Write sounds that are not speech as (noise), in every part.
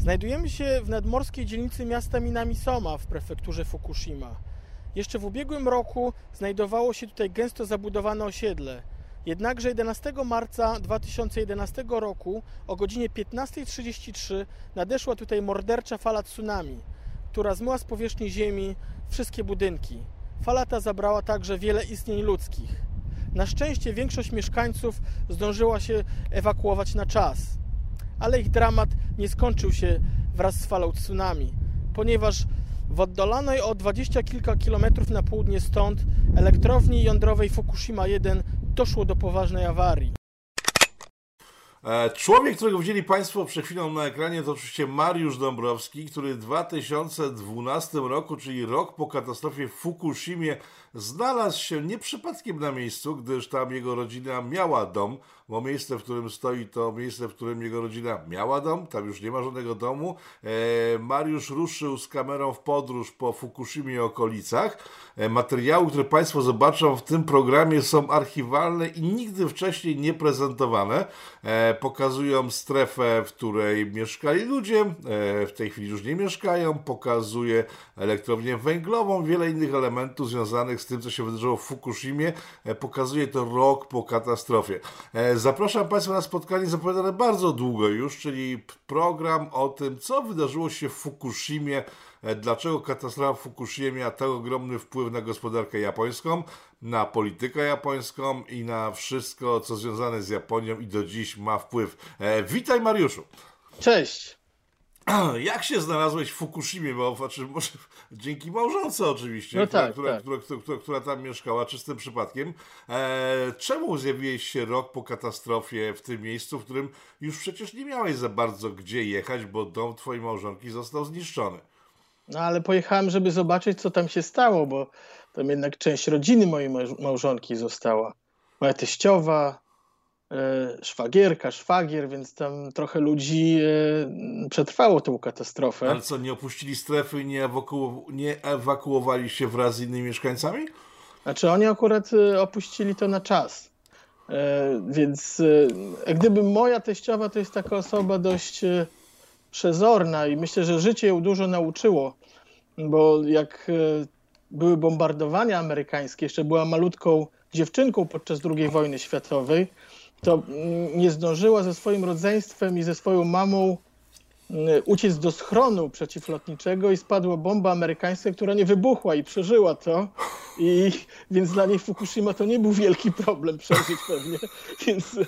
Znajdujemy się w nadmorskiej dzielnicy miasta Minamisoma w prefekturze Fukushima. Jeszcze w ubiegłym roku znajdowało się tutaj gęsto zabudowane osiedle. Jednakże 11 marca 2011 roku o godzinie 15.33 nadeszła tutaj mordercza fala tsunami, która zmyła z powierzchni ziemi wszystkie budynki. Fala ta zabrała także wiele istnień ludzkich. Na szczęście większość mieszkańców zdążyła się ewakuować na czas ale ich dramat nie skończył się wraz z falą tsunami, ponieważ w oddalonej o dwadzieścia kilka kilometrów na południe stąd elektrowni jądrowej Fukushima 1 doszło do poważnej awarii. E, człowiek, którego widzieli Państwo przed chwilą na ekranie, to oczywiście Mariusz Dąbrowski, który w 2012 roku, czyli rok po katastrofie w Fukushimie, znalazł się nie przypadkiem na miejscu, gdyż tam jego rodzina miała dom, bo miejsce, w którym stoi, to miejsce, w którym jego rodzina miała dom, tam już nie ma żadnego domu. E, Mariusz ruszył z kamerą w podróż po Fukushimie i okolicach. E, materiały, które Państwo zobaczą w tym programie są archiwalne i nigdy wcześniej nie prezentowane. E, pokazują strefę, w której mieszkali ludzie, e, w tej chwili już nie mieszkają, pokazuje elektrownię węglową, wiele innych elementów związanych z tym, co się wydarzyło w Fukushimie. E, pokazuje to rok po katastrofie. E, Zapraszam Państwa na spotkanie zapowiadane bardzo długo już, czyli program o tym, co wydarzyło się w Fukushimie, e, dlaczego katastrofa w Fukushimie miała tak ogromny wpływ na gospodarkę japońską, na politykę japońską i na wszystko, co związane z Japonią i do dziś ma wpływ. Witaj Mariuszu. Cześć. (clears throat) Jak się znalazłeś w Fukushimie? Bo znaczy, może (laughs) dzięki małżonce oczywiście, no która, tak, która, tak. Która, która, która, tam mieszkała, czystym przypadkiem. E, czemu zjawiłeś się rok po katastrofie w tym miejscu, w którym już przecież nie miałeś za bardzo gdzie jechać, bo dom twojej małżonki został zniszczony? No ale pojechałem, żeby zobaczyć, co tam się stało, bo tam jednak część rodziny mojej małżonki została. Moja teściowa, szwagierka, szwagier, więc tam trochę ludzi e, przetrwało tę katastrofę. Ale co, nie opuścili strefy i nie, ewaku nie ewakuowali się wraz z innymi mieszkańcami? Znaczy oni akurat e, opuścili to na czas. Więc gdyby moja teściowa to jest taka osoba dość przezorna i myślę, że życie ją dużo nauczyło, bo jak były bombardowania amerykańskie, jeszcze była malutką dziewczynką podczas II wojny światowej, to nie zdążyła ze swoim rodzeństwem i ze swoją mamą mm, uciec do schronu przeciwlotniczego i spadła bomba amerykańska, która nie wybuchła i przeżyła to. I, więc dla niej Fukushima to nie był wielki problem przeżyć pewnie. (laughs) Więc,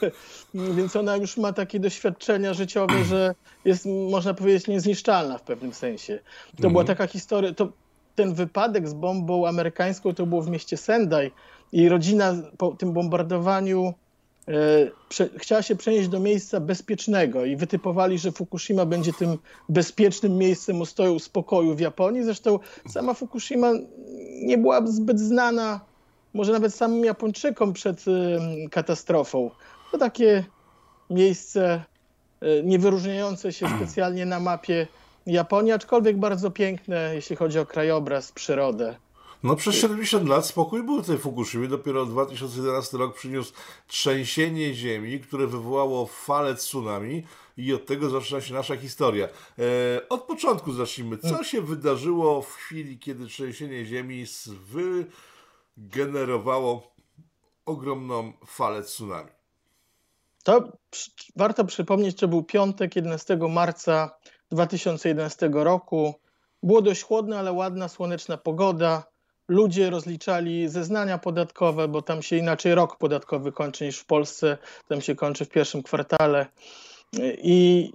więc ona już ma takie doświadczenia życiowe, że jest, można powiedzieć, niezniszczalna w pewnym sensie. To była mhm. taka historia, to, ten wypadek z bombą amerykańską to było w mieście Sendai i rodzina po tym bombardowaniu chciała się przenieść do miejsca bezpiecznego i wytypowali, że Fukushima będzie tym bezpiecznym miejscem ustoju spokoju w Japonii. Zresztą sama Fukushima nie była zbyt znana, może nawet samym Japończykom przed katastrofą. To takie miejsce e, nie wyróżniające się (clears throat) specjalnie na mapie Japonii, aczkolwiek bardzo piękne, jeśli chodzi o krajobraz, przyrodę. No przez 70 lat spokój był w tej Fukushimie. Dopiero 2011 rok przyniósł trzęsienie ziemi, które wywołało falę tsunami i od tego zaczyna się nasza historia. E, od początku zacznijmy. Co się wydarzyło w chwili, kiedy trzęsienie ziemi wygenerowało ogromną falę tsunami? To warto przypomnieć, że był piątek 11 marca 2011 roku. Było dość chłodno, ale ładna, słoneczna pogoda ludzie rozliczali zeznania podatkowe, bo tam się inaczej rok podatkowy kończy niż w Polsce, tam się kończy w pierwszym kwartale. I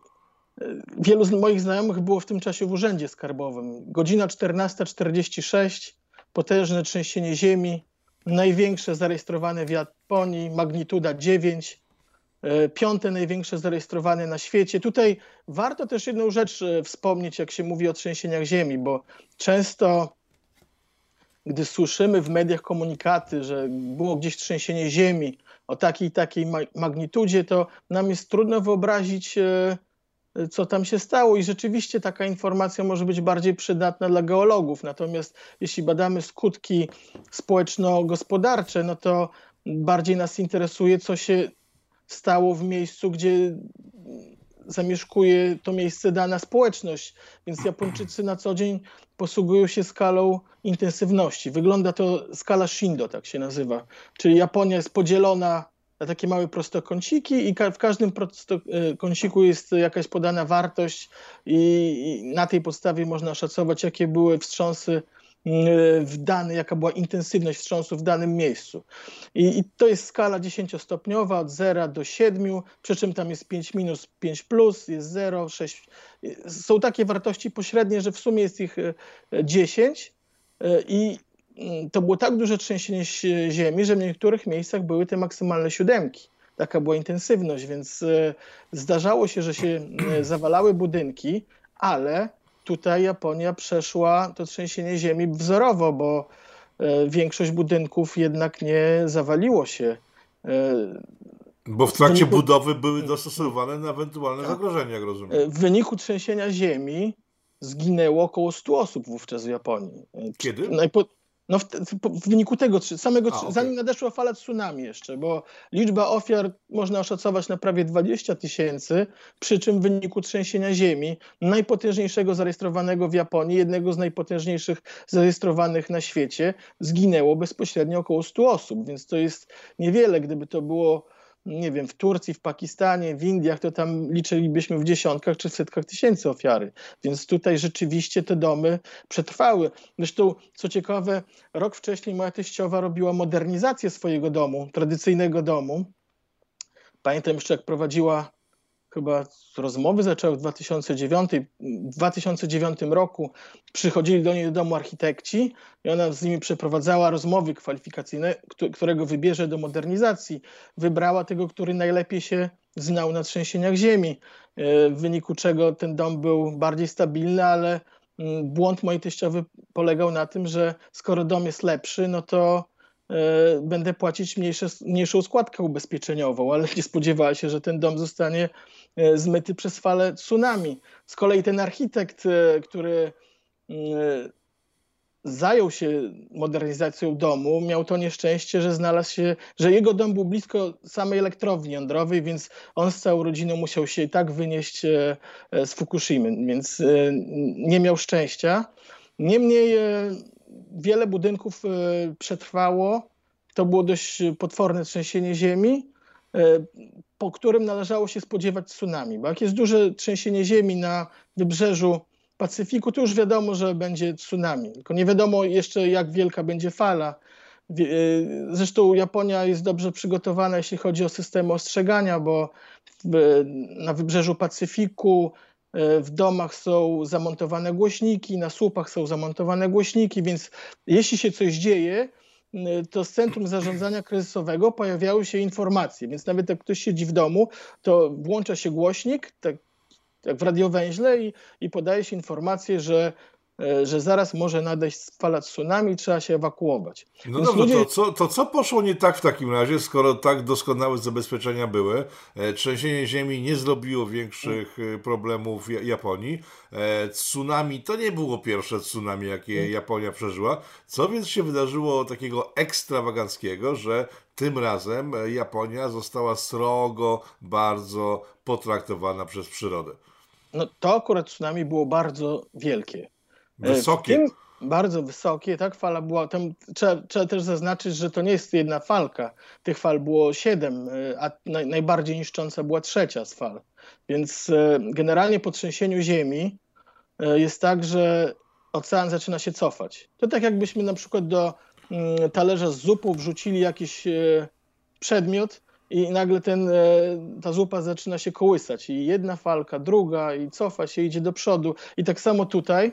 wielu z moich znajomych było w tym czasie w urzędzie skarbowym. Godzina 14.46, potężne trzęsienie ziemi, największe zarejestrowane w Japonii, magnituda 9, piąte największe zarejestrowane na świecie. Tutaj warto też jedną rzecz e, wspomnieć, jak się mówi o trzęsieniach ziemi, bo często gdy słyszymy w mediach komunikaty, że było gdzieś trzęsienie ziemi o takiej takiej magnitudzie, to nam jest trudno wyobrazić, e, co tam się stało. I rzeczywiście taka informacja może być bardziej przydatna dla geologów. Natomiast jeśli badamy skutki społeczno-gospodarcze, no to bardziej nas interesuje, co się stało w miejscu, gdzie zamieszkuje to miejsce dana społeczność, więc Japończycy na co dzień posługują się skalą intensywności. Wygląda to skala Shindo, tak się nazywa, czyli Japonia jest podzielona na takie małe prostokąciki i w każdym prostokąciku jest jakaś podana wartość i na tej podstawie można szacować, jakie były wstrząsy w dany, jaka była intensywność wstrząsu w danym miejscu. I, I, to jest skala 10-stopniowa od 0 do 7, przy czym tam jest 5 minus, 5 plus, jest 0, 6. Są takie wartości pośrednie, że w sumie jest ich 10 e, e, i mm, to było tak duże trzęsienie ziemi, że w niektórych miejscach były te maksymalne siódemki. Taka była intensywność, więc zdarzało się, że się zawalały budynki, ale tutaj Japonia przeszła to trzęsienie ziemi wzorowo, bo e, większość budynków jednak nie zawaliło się. E, bo w trakcie wyniku... budowy były dostosowane na ewentualne tak. zagrożenia, jak rozumiem. E, w wyniku trzęsienia ziemi zginęło około 100 osób wówczas w Japonii. Kiedy? Najpo... No w, w, w, wyniku tego, samego, A, okay. zanim nadeszła fala tsunami jeszcze, bo liczba ofiar można oszacować na prawie 20 tysięcy, przy czym w wyniku trzęsienia ziemi, najpotężniejszego zarejestrowanego w Japonii, jednego z najpotężniejszych zarejestrowanych na świecie, zginęło bezpośrednio około 100 osób, więc to jest niewiele, gdyby to było nie wiem, w Turcji, w Pakistanie, w Indiach, to tam liczylibyśmy w dziesiątkach czy w setkach tysięcy ofiary. Więc tutaj rzeczywiście te domy przetrwały. Zresztą, co ciekawe, rok wcześniej moja teściowa robiła modernizację swojego domu, tradycyjnego domu. Pamiętam jeszcze, jak prowadziła chyba rozmowy zaczęły w 2009, 2009 roku. Przychodzili do niej do domu architekci i ona z nimi przeprowadzała rozmowy kwalifikacyjne, którego wybierze do modernizacji. Wybrała tego, który najlepiej się znał na trzęsieniach ziemi, e, w wyniku czego ten dom był bardziej stabilny, ale mm, błąd mojej teściowy polegał na tym, że skoro dom jest lepszy, no to e, będę płacić mniejsze, mniejszą składkę ubezpieczeniową, ale nie spodziewała się, że ten dom zostanie zmyty przez falę tsunami. Z kolei ten architekt, e, który mm, zajął się modernizacją domu, miał to nieszczęście, że znalazł się, że jego dom był blisko samej elektrowni jądrowej, więc on z całą rodziną musiał się i tak wynieść e, z Fukushimy, więc nie miał szczęścia. Niemniej wiele budynków przetrwało. To było dość potworne trzęsienie ziemi po którym należało się spodziewać tsunami. Bo jak jest duże trzęsienie ziemi na wybrzeżu Pacyfiku, to już wiadomo, że będzie tsunami. Tylko nie wiadomo jeszcze, jak wielka będzie fala. E, zresztą Japonia jest dobrze przygotowana, jeśli chodzi o systemy ostrzegania, bo na wybrzeżu Pacyfiku e, w domach są zamontowane głośniki, na słupach są zamontowane głośniki, więc jeśli się coś dzieje, to z Centrum Zarządzania Kryzysowego pojawiały się informacje, więc nawet jak ktoś siedzi w domu, to włącza się głośnik, tak jak w radiowęźle i, i podaje się informację, że że zaraz może nadejść fala tsunami trzeba się ewakuować. No dobrze, ludzie... to, co, to co poszło nie tak w takim razie, skoro tak doskonałe zabezpieczenia były? E, trzęsienie ziemi nie zrobiło większych e, problemów Japonii. Tsunami to nie było pierwsze tsunami, jakie mm. Japonia przeżyła. Co więc się wydarzyło takiego ekstrawaganckiego, że tym razem Japonia została srogo bardzo potraktowana przez przyrodę? No to akurat tsunami było bardzo wielkie. E, wysokie. bardzo wysokie, tak, fala była, tam trzeba, trzeba, też zaznaczyć, że to nie jest jedna falka, tych fal było siedem, e, a naj, najbardziej niszcząca była trzecia z fal. Więc e, generalnie po trzęsieniu ziemi jest tak, że ocean zaczyna się cofać. To tak jakbyśmy na przykład do mm, talerza z zupą wrzucili jakiś przedmiot i nagle ten, ta zupa zaczyna się kołysać i jedna falka, druga i cofa się, idzie do przodu i tak samo tutaj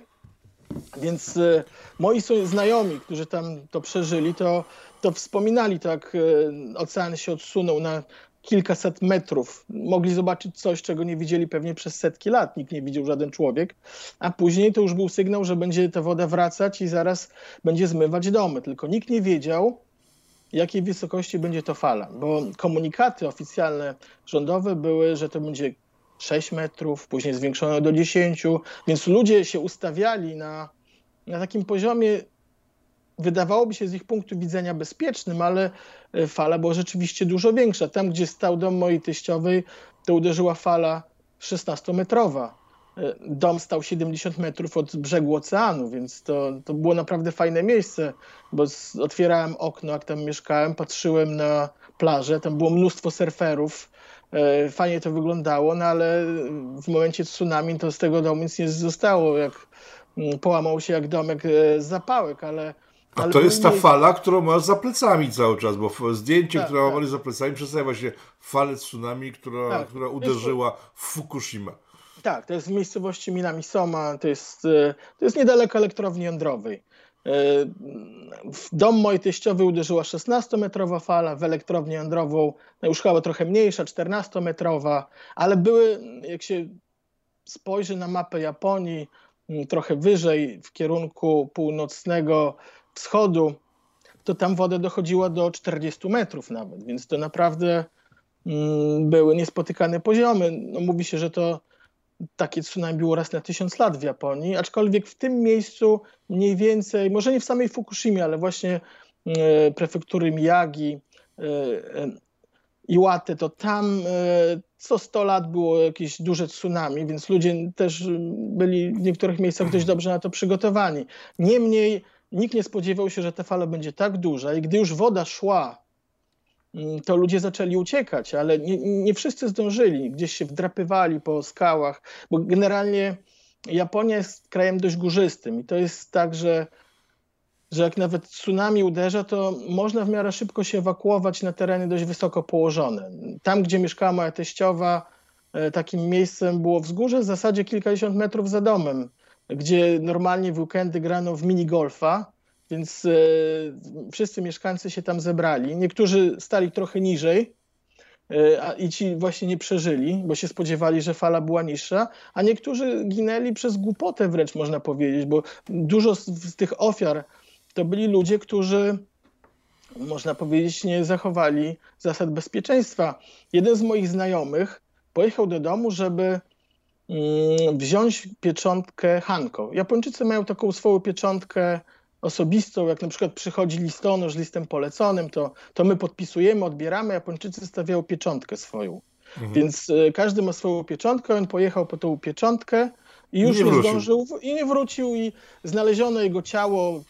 więc e, moi znajomi, którzy tam to przeżyli, to, to wspominali tak, ocean się odsunął na kilkaset metrów. Mogli zobaczyć coś, czego nie widzieli pewnie przez setki lat. Nikt nie widział, żaden człowiek. A później to już był sygnał, że będzie ta woda wracać i zaraz będzie zmywać domy. Tylko nikt nie wiedział, jakiej wysokości będzie to fala, bo komunikaty oficjalne rządowe były, że to będzie 6 metrów, później zwiększono do 10, więc ludzie się ustawiali na, na takim poziomie, wydawałoby się z ich punktu widzenia bezpiecznym, ale e, fala była rzeczywiście dużo większa. Tam, gdzie stał dom mojej teściowej, to uderzyła fala 16-metrowa. E, dom stał 70 metrów od brzegu oceanu, więc to, to było naprawdę fajne miejsce, bo otwierałem okno, jak tam mieszkałem, patrzyłem na plażę, tam było mnóstwo surferów, fajnie to wyglądało, no ale w momencie tsunami to z tego domu nic nie zostało, jak mm, połamał się jak domek z zapałek, ale a to jest ta fala, którą masz za plecami cały czas, bo zdjęcie, tak, które tak. mamy za plecami, przedstawia właśnie falę tsunami, która, tak. która uderzyła w Fukushima. Tak, to jest w miejscowości Minamisoma, to jest, e, to jest niedaleko elektrowni jądrowej. E, w dom mojej teściowej uderzyła 16-metrowa fala, w elektrownię jądrową już chyba trochę mniejsza, 14-metrowa, ale były, jak się spojrzy na mapę Japonii, trochę wyżej w kierunku północnego wschodu, to tam woda dochodziła do 40 metrów nawet, więc to naprawdę były niespotykane poziomy. No, mówi się, że to takie tsunami było raz na tysiąc lat w Japonii, aczkolwiek w tym miejscu mniej więcej, może nie w samej Fukushimie, ale właśnie e, prefektury Miyagi, e, e, Iwate, to tam co 100 lat było jakieś duże tsunami, więc ludzie też byli w niektórych miejscach dość dobrze na to przygotowani. Niemniej nikt nie spodziewał się, że ta fala będzie tak duża i gdy już woda szła to ludzie zaczęli uciekać, ale nie, nie, wszyscy zdążyli, gdzieś się wdrapywali po skałach, bo generalnie Japonia jest krajem dość górzystym i to jest tak, że, że jak nawet tsunami uderza, to można w miarę szybko się ewakuować na tereny dość wysoko położone. Tam, gdzie mieszkała moja teściowa, e, takim miejscem było wzgórze w zasadzie kilkadziesiąt metrów za domem, gdzie normalnie w weekendy grano w minigolfa, więc e, wszyscy mieszkańcy się tam zebrali. Niektórzy stali trochę niżej e, a, i ci właśnie nie przeżyli, bo się spodziewali, że fala była niższa, a niektórzy ginęli przez głupotę wręcz można powiedzieć, bo dużo z, z tych ofiar to byli ludzie, którzy można powiedzieć nie zachowali zasad bezpieczeństwa. Jeden z moich znajomych pojechał do domu, żeby mm, wziąć pieczątkę Hanko. Japończycy mają taką swoją pieczątkę osobistą, jak na przykład przychodzi listonosz z listem poleconym, to, to my podpisujemy, odbieramy, Japończycy stawiają pieczątkę swoją. Mhm. Więc y, każdy ma swoją pieczątkę, on pojechał po tą pieczątkę i już nie, nie zdążył i nie wrócił i znaleziono jego ciało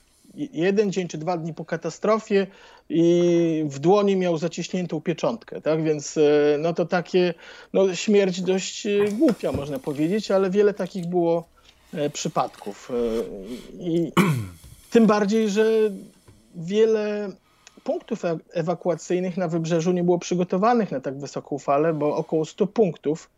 jeden dzień czy dwa dni po katastrofie i w dłoni miał zaciśniętą pieczątkę, tak? Więc y, no to takie, no śmierć dość y, głupia można powiedzieć, ale wiele takich było przypadków. I tym bardziej, że wiele punktów e- ewakuacyjnych na wybrzeżu nie było przygotowanych na tak wysoką falę, bo około 100 punktów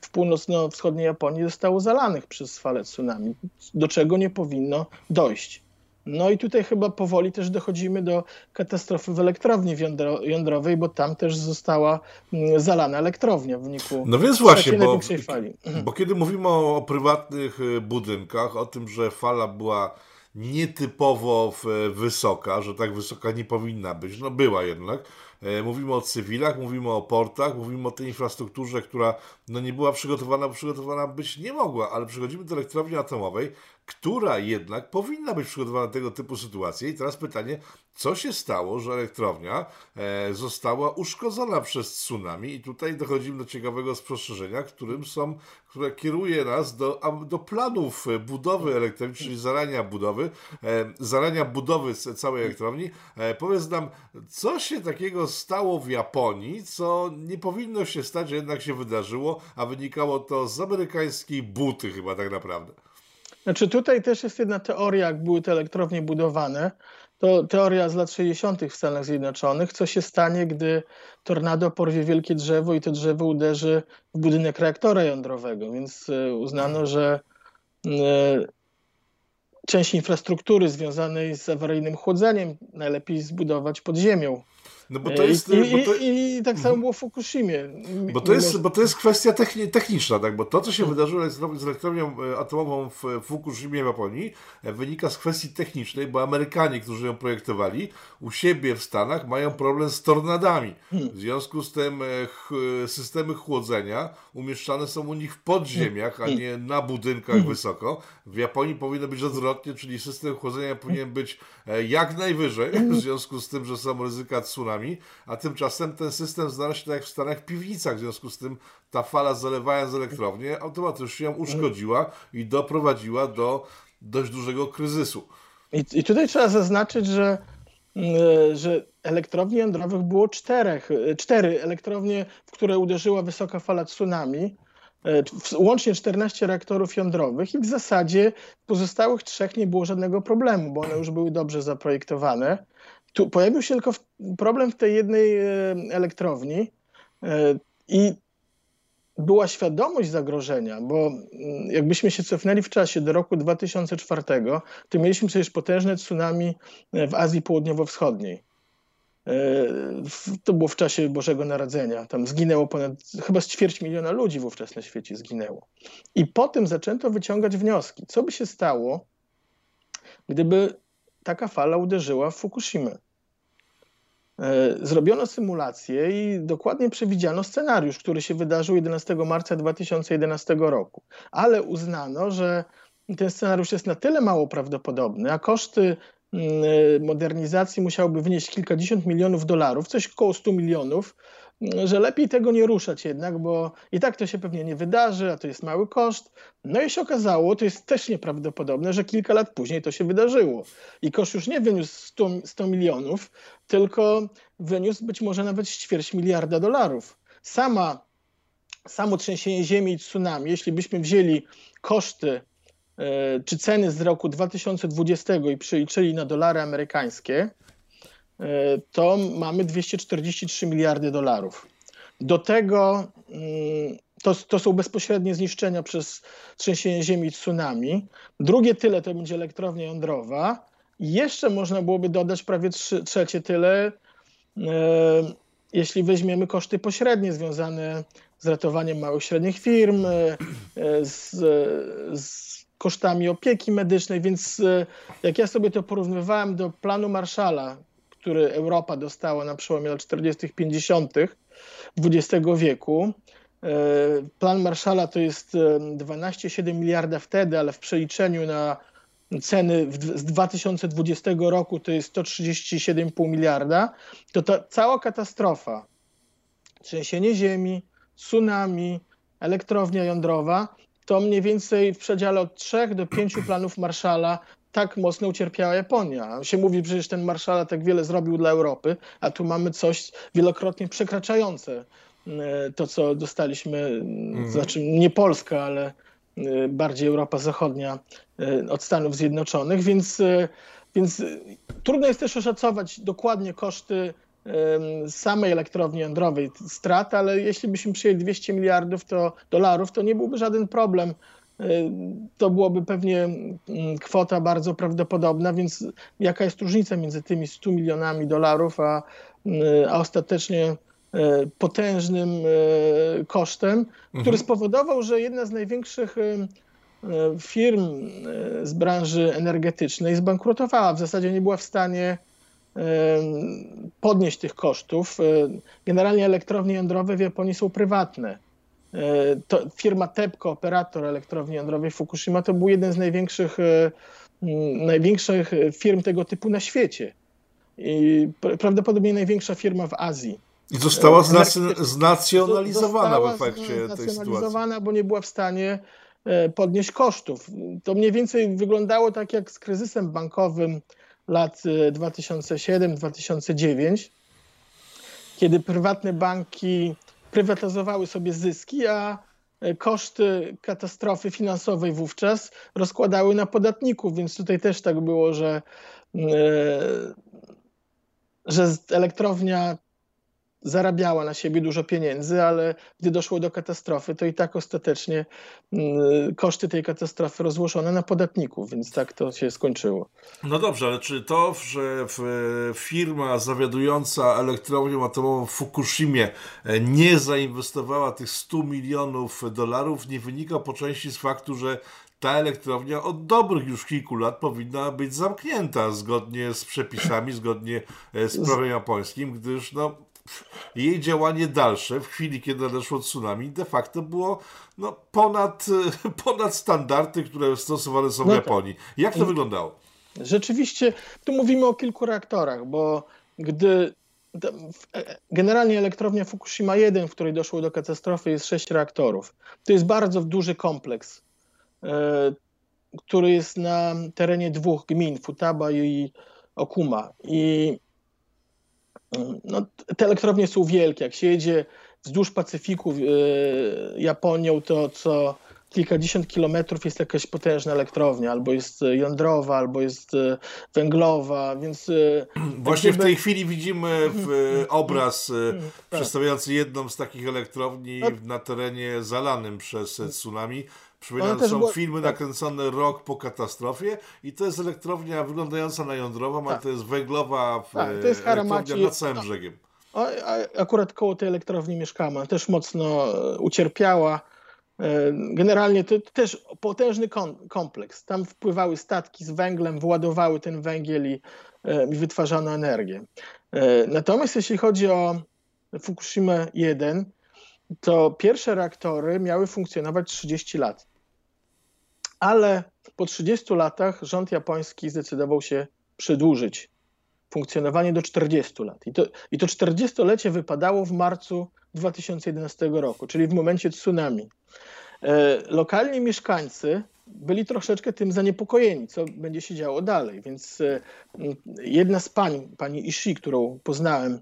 w północno-wschodniej Japonii zostało zalanych przez falę tsunami, do czego nie powinno dojść. No i tutaj chyba powoli też dochodzimy do katastrofy w elektrowni jądrowej, bo tam też została mm, zalana elektrownia w wyniku no więc właśnie, bo, fali. Bo kiedy mówimy o, o prywatnych y, budynkach, o tym, że fala była nietypowo wysoka, że tak wysoka nie powinna być. No była jednak. E, mówimy o cywilach, mówimy o portach, mówimy o tej infrastrukturze, która no nie była przygotowana, przygotowana być nie mogła, ale przechodzimy do elektrowni atomowej, która jednak powinna być przygotowana na tego typu sytuacje. I teraz pytanie, co się stało, że elektrownia e, została uszkodzona przez tsunami? I tutaj dochodzimy do ciekawego spostrzeżenia, którym są, które kieruje nas do, do planów budowy elektrowni, czyli zarania budowy, e, zarania budowy całej elektrowni. Powiedz nam, co się takiego stało w Japonii, co nie powinno się stać, że jednak się wydarzyło, a wynikało to z amerykańskiej buty chyba tak naprawdę. Znaczy tutaj też jest jedna teoria, jak były te elektrownie budowane. To teoria z lat 60. w Stanach Zjednoczonych. Co się stanie, gdy tornado porwie wielkie drzewo i to drzewo uderzy w budynek reaktora jądrowego? Więc e, uznano, że e, część infrastruktury związanej z awaryjnym chłodzeniem najlepiej zbudować pod ziemią. No bo to jest, I, bo to... I, I, tak samo było w Fukushimie. Bo to, jest, bo to jest kwestia techniczna, tak? bo to, co się wydarzyło z elektrownią e, atomową w Fukushimie w Japonii, e, wynika z kwestii technicznej, bo Amerykanie, którzy ją projektowali, u siebie w Stanach mają problem z tornadami. Hmm. W związku z tym e, systemy chłodzenia umieszczane są u nich w podziemiach, a hmm. nie na budynkach hmm. wysoko. W Japonii powinno być odwrotnie, czyli system chłodzenia powinien być jak najwyżej, w związku z tym, że są ryzyka tsunami a tymczasem ten system znalazł się tak jak w Stanach w piwnicach, w związku z tym ta fala zalewając elektrownię automatycznie ją uszkodziła i doprowadziła do dość dużego kryzysu. I, i tutaj trzeba zaznaczyć, że mm, że elektrowni jądrowych było czterech, cztery elektrownie, w które uderzyła wysoka fala tsunami, E, łącznie 14 reaktorów jądrowych i w zasadzie pozostałych trzech nie było żadnego problemu, bo one już były dobrze zaprojektowane. Tu pojawił się tylko problem w tej jednej e, elektrowni e, i była świadomość zagrożenia, bo mm, jakbyśmy się cofnęli w czasie do roku 2004, to mieliśmy przecież potężne tsunami w Azji Południowo-Wschodniej. E, to było w czasie Bożego Narodzenia. Tam zginęło ponad, chyba z ćwierć miliona ludzi wówczas na świecie zginęło. I potem zaczęto wyciągać wnioski. Co by się stało, gdyby taka fala uderzyła w Fukushimę? E, zrobiono symulację i dokładnie przewidziano scenariusz, który się wydarzył 11 marca 2011 roku. Ale uznano, że ten scenariusz jest na tyle mało prawdopodobny, a koszty Mm, e, modernizacji musiałoby wynieść kilkadziesiąt milionów dolarów, coś około 100 milionów, że lepiej tego nie ruszać jednak, bo i tak to się pewnie nie wydarzy, a to jest mały koszt. No i się okazało, to jest też nieprawdopodobne, że kilka lat później to się wydarzyło. I koszt już nie wyniósł 100, 100 milionów, tylko wyniósł być może nawet ćwierć miliarda dolarów. Sama, samo trzęsienie ziemi i tsunami, jeśli byśmy wzięli koszty E, czy ceny z roku 2020 i przeliczyli na dolary amerykańskie, to mamy 243 miliardy dolarów. Do tego mm, to, to są bezpośrednie zniszczenia przez trzęsienie ziemi i tsunami. Drugie tyle to będzie elektrownia jądrowa. I jeszcze można byłoby dodać prawie trzy, trzecie tyle, e, jeśli weźmiemy koszty pośrednie związane z ratowaniem małych i średnich firm, z, z kosztami opieki medycznej, więc e, jak ja sobie to porównywałem do planu Marszala, który Europa dostała na przełomie lat 40., 50. XX wieku, e, Plan Marszala to jest 12,7 e, miliarda wtedy, ale w przeliczeniu na ceny z 2020 roku to jest 137,5 miliarda, to ta cała katastrofa, trzęsienie ziemi, tsunami, elektrownia jądrowa, to mniej więcej w przedziale od 3 do 5 planów Marszala tak mocno ucierpiała Japonia. Się mówi przecież ten Marszala tak wiele zrobił dla Europy, a tu mamy coś wielokrotnie przekraczające e, to, co dostaliśmy, mhm. znaczy nie Polska, ale e, bardziej Europa Zachodnia e, od Stanów Zjednoczonych, więc, więc trudno jest też oszacować dokładnie koszty samej elektrowni jądrowej strat, ale jeśli byśmy przyjęli 200 miliardów to, dolarów, to nie byłby żaden problem. To byłoby pewnie kwota bardzo prawdopodobna, więc jaka jest różnica między tymi 100 milionami dolarów, a, a ostatecznie e, potężnym kosztem, mhm. który spowodował, że jedna z największych firm z branży energetycznej zbankrutowała. W zasadzie nie była w stanie podnieść tych kosztów. Generalnie elektrownie jądrowe w Japonii są prywatne. E, to firma TEPCO, operator elektrowni jądrowej Fukushima, to był jeden z największych, e, największych firm tego typu na świecie. I prawdopodobnie największa firma w Azji. I została znacjonalizowana w efekcie tej sytuacji. bo nie była w stanie podnieść kosztów. To mniej więcej wyglądało tak jak z kryzysem bankowym lat 2007-2009, y, kiedy prywatne banki prywatyzowały sobie zyski, a y, koszty katastrofy finansowej wówczas rozkładały na podatników, więc tutaj też tak było, że, y, że elektrownia zarabiała na siebie dużo pieniędzy, ale gdy doszło do katastrofy, to i tak ostatecznie mm, koszty tej katastrofy rozłożone na podatników, więc tak to się skończyło. No dobrze, ale czy to, że firma zawiadująca elektrownią atomową w Fukushimie e, nie zainwestowała tych 100 milionów dolarów, nie wynika po części z faktu, że ta elektrownia od dobrych już kilku lat powinna być zamknięta zgodnie z przepisami, zgodnie e, z prawem japońskim, gdyż no, jej działanie dalsze w chwili, kiedy nadeszło tsunami, de facto było no, ponad, (laughs) ponad standardy, które stosowane są w no tak. Japonii. Jak to wyglądało? Rzeczywiście, tu mówimy o kilku reaktorach, bo gdy generalnie elektrownia Fukushima 1, w której doszło do katastrofy, jest sześć reaktorów. To jest bardzo duży kompleks, który jest na terenie dwóch gmin, Futaba i Okuma. I no, te elektrownie są wielkie. Jak się jedzie wzdłuż Pacyfiku Japonią, to co kilkadziesiąt kilometrów jest jakaś potężna elektrownia, albo jest e, jądrowa, albo jest e, węglowa, więc... (clears throat) Właśnie gdyby... w tej chwili widzimy obraz tak. przedstawiający jedną z takich elektrowni no. na terenie zalanym przez tsunami. Przypominam, są była... filmy tak. nakręcone rok po katastrofie i to jest elektrownia wyglądająca na jądrową, tak. ale to jest węglowa tak, to jest elektrownia nad całym brzegiem. Akurat koło tej elektrowni mieszkamy. Też mocno ucierpiała E, generalnie to też potężny kompleks. Tam wpływały statki z węglem, władowały ten węgiel i, e, i wytwarzano energię. E, natomiast jeśli chodzi o Fukushima 1, to pierwsze reaktory miały funkcjonować 30 lat. Ale po 30 latach rząd japoński zdecydował się przedłużyć funkcjonowanie do 40 lat. I to, i to 40-lecie wypadało w marcu 2011 roku, czyli w momencie tsunami. E, lokalni mieszkańcy byli troszeczkę tym zaniepokojeni, co będzie się działo dalej. Więc e, jedna z pań, pani Ishi, którą poznałem,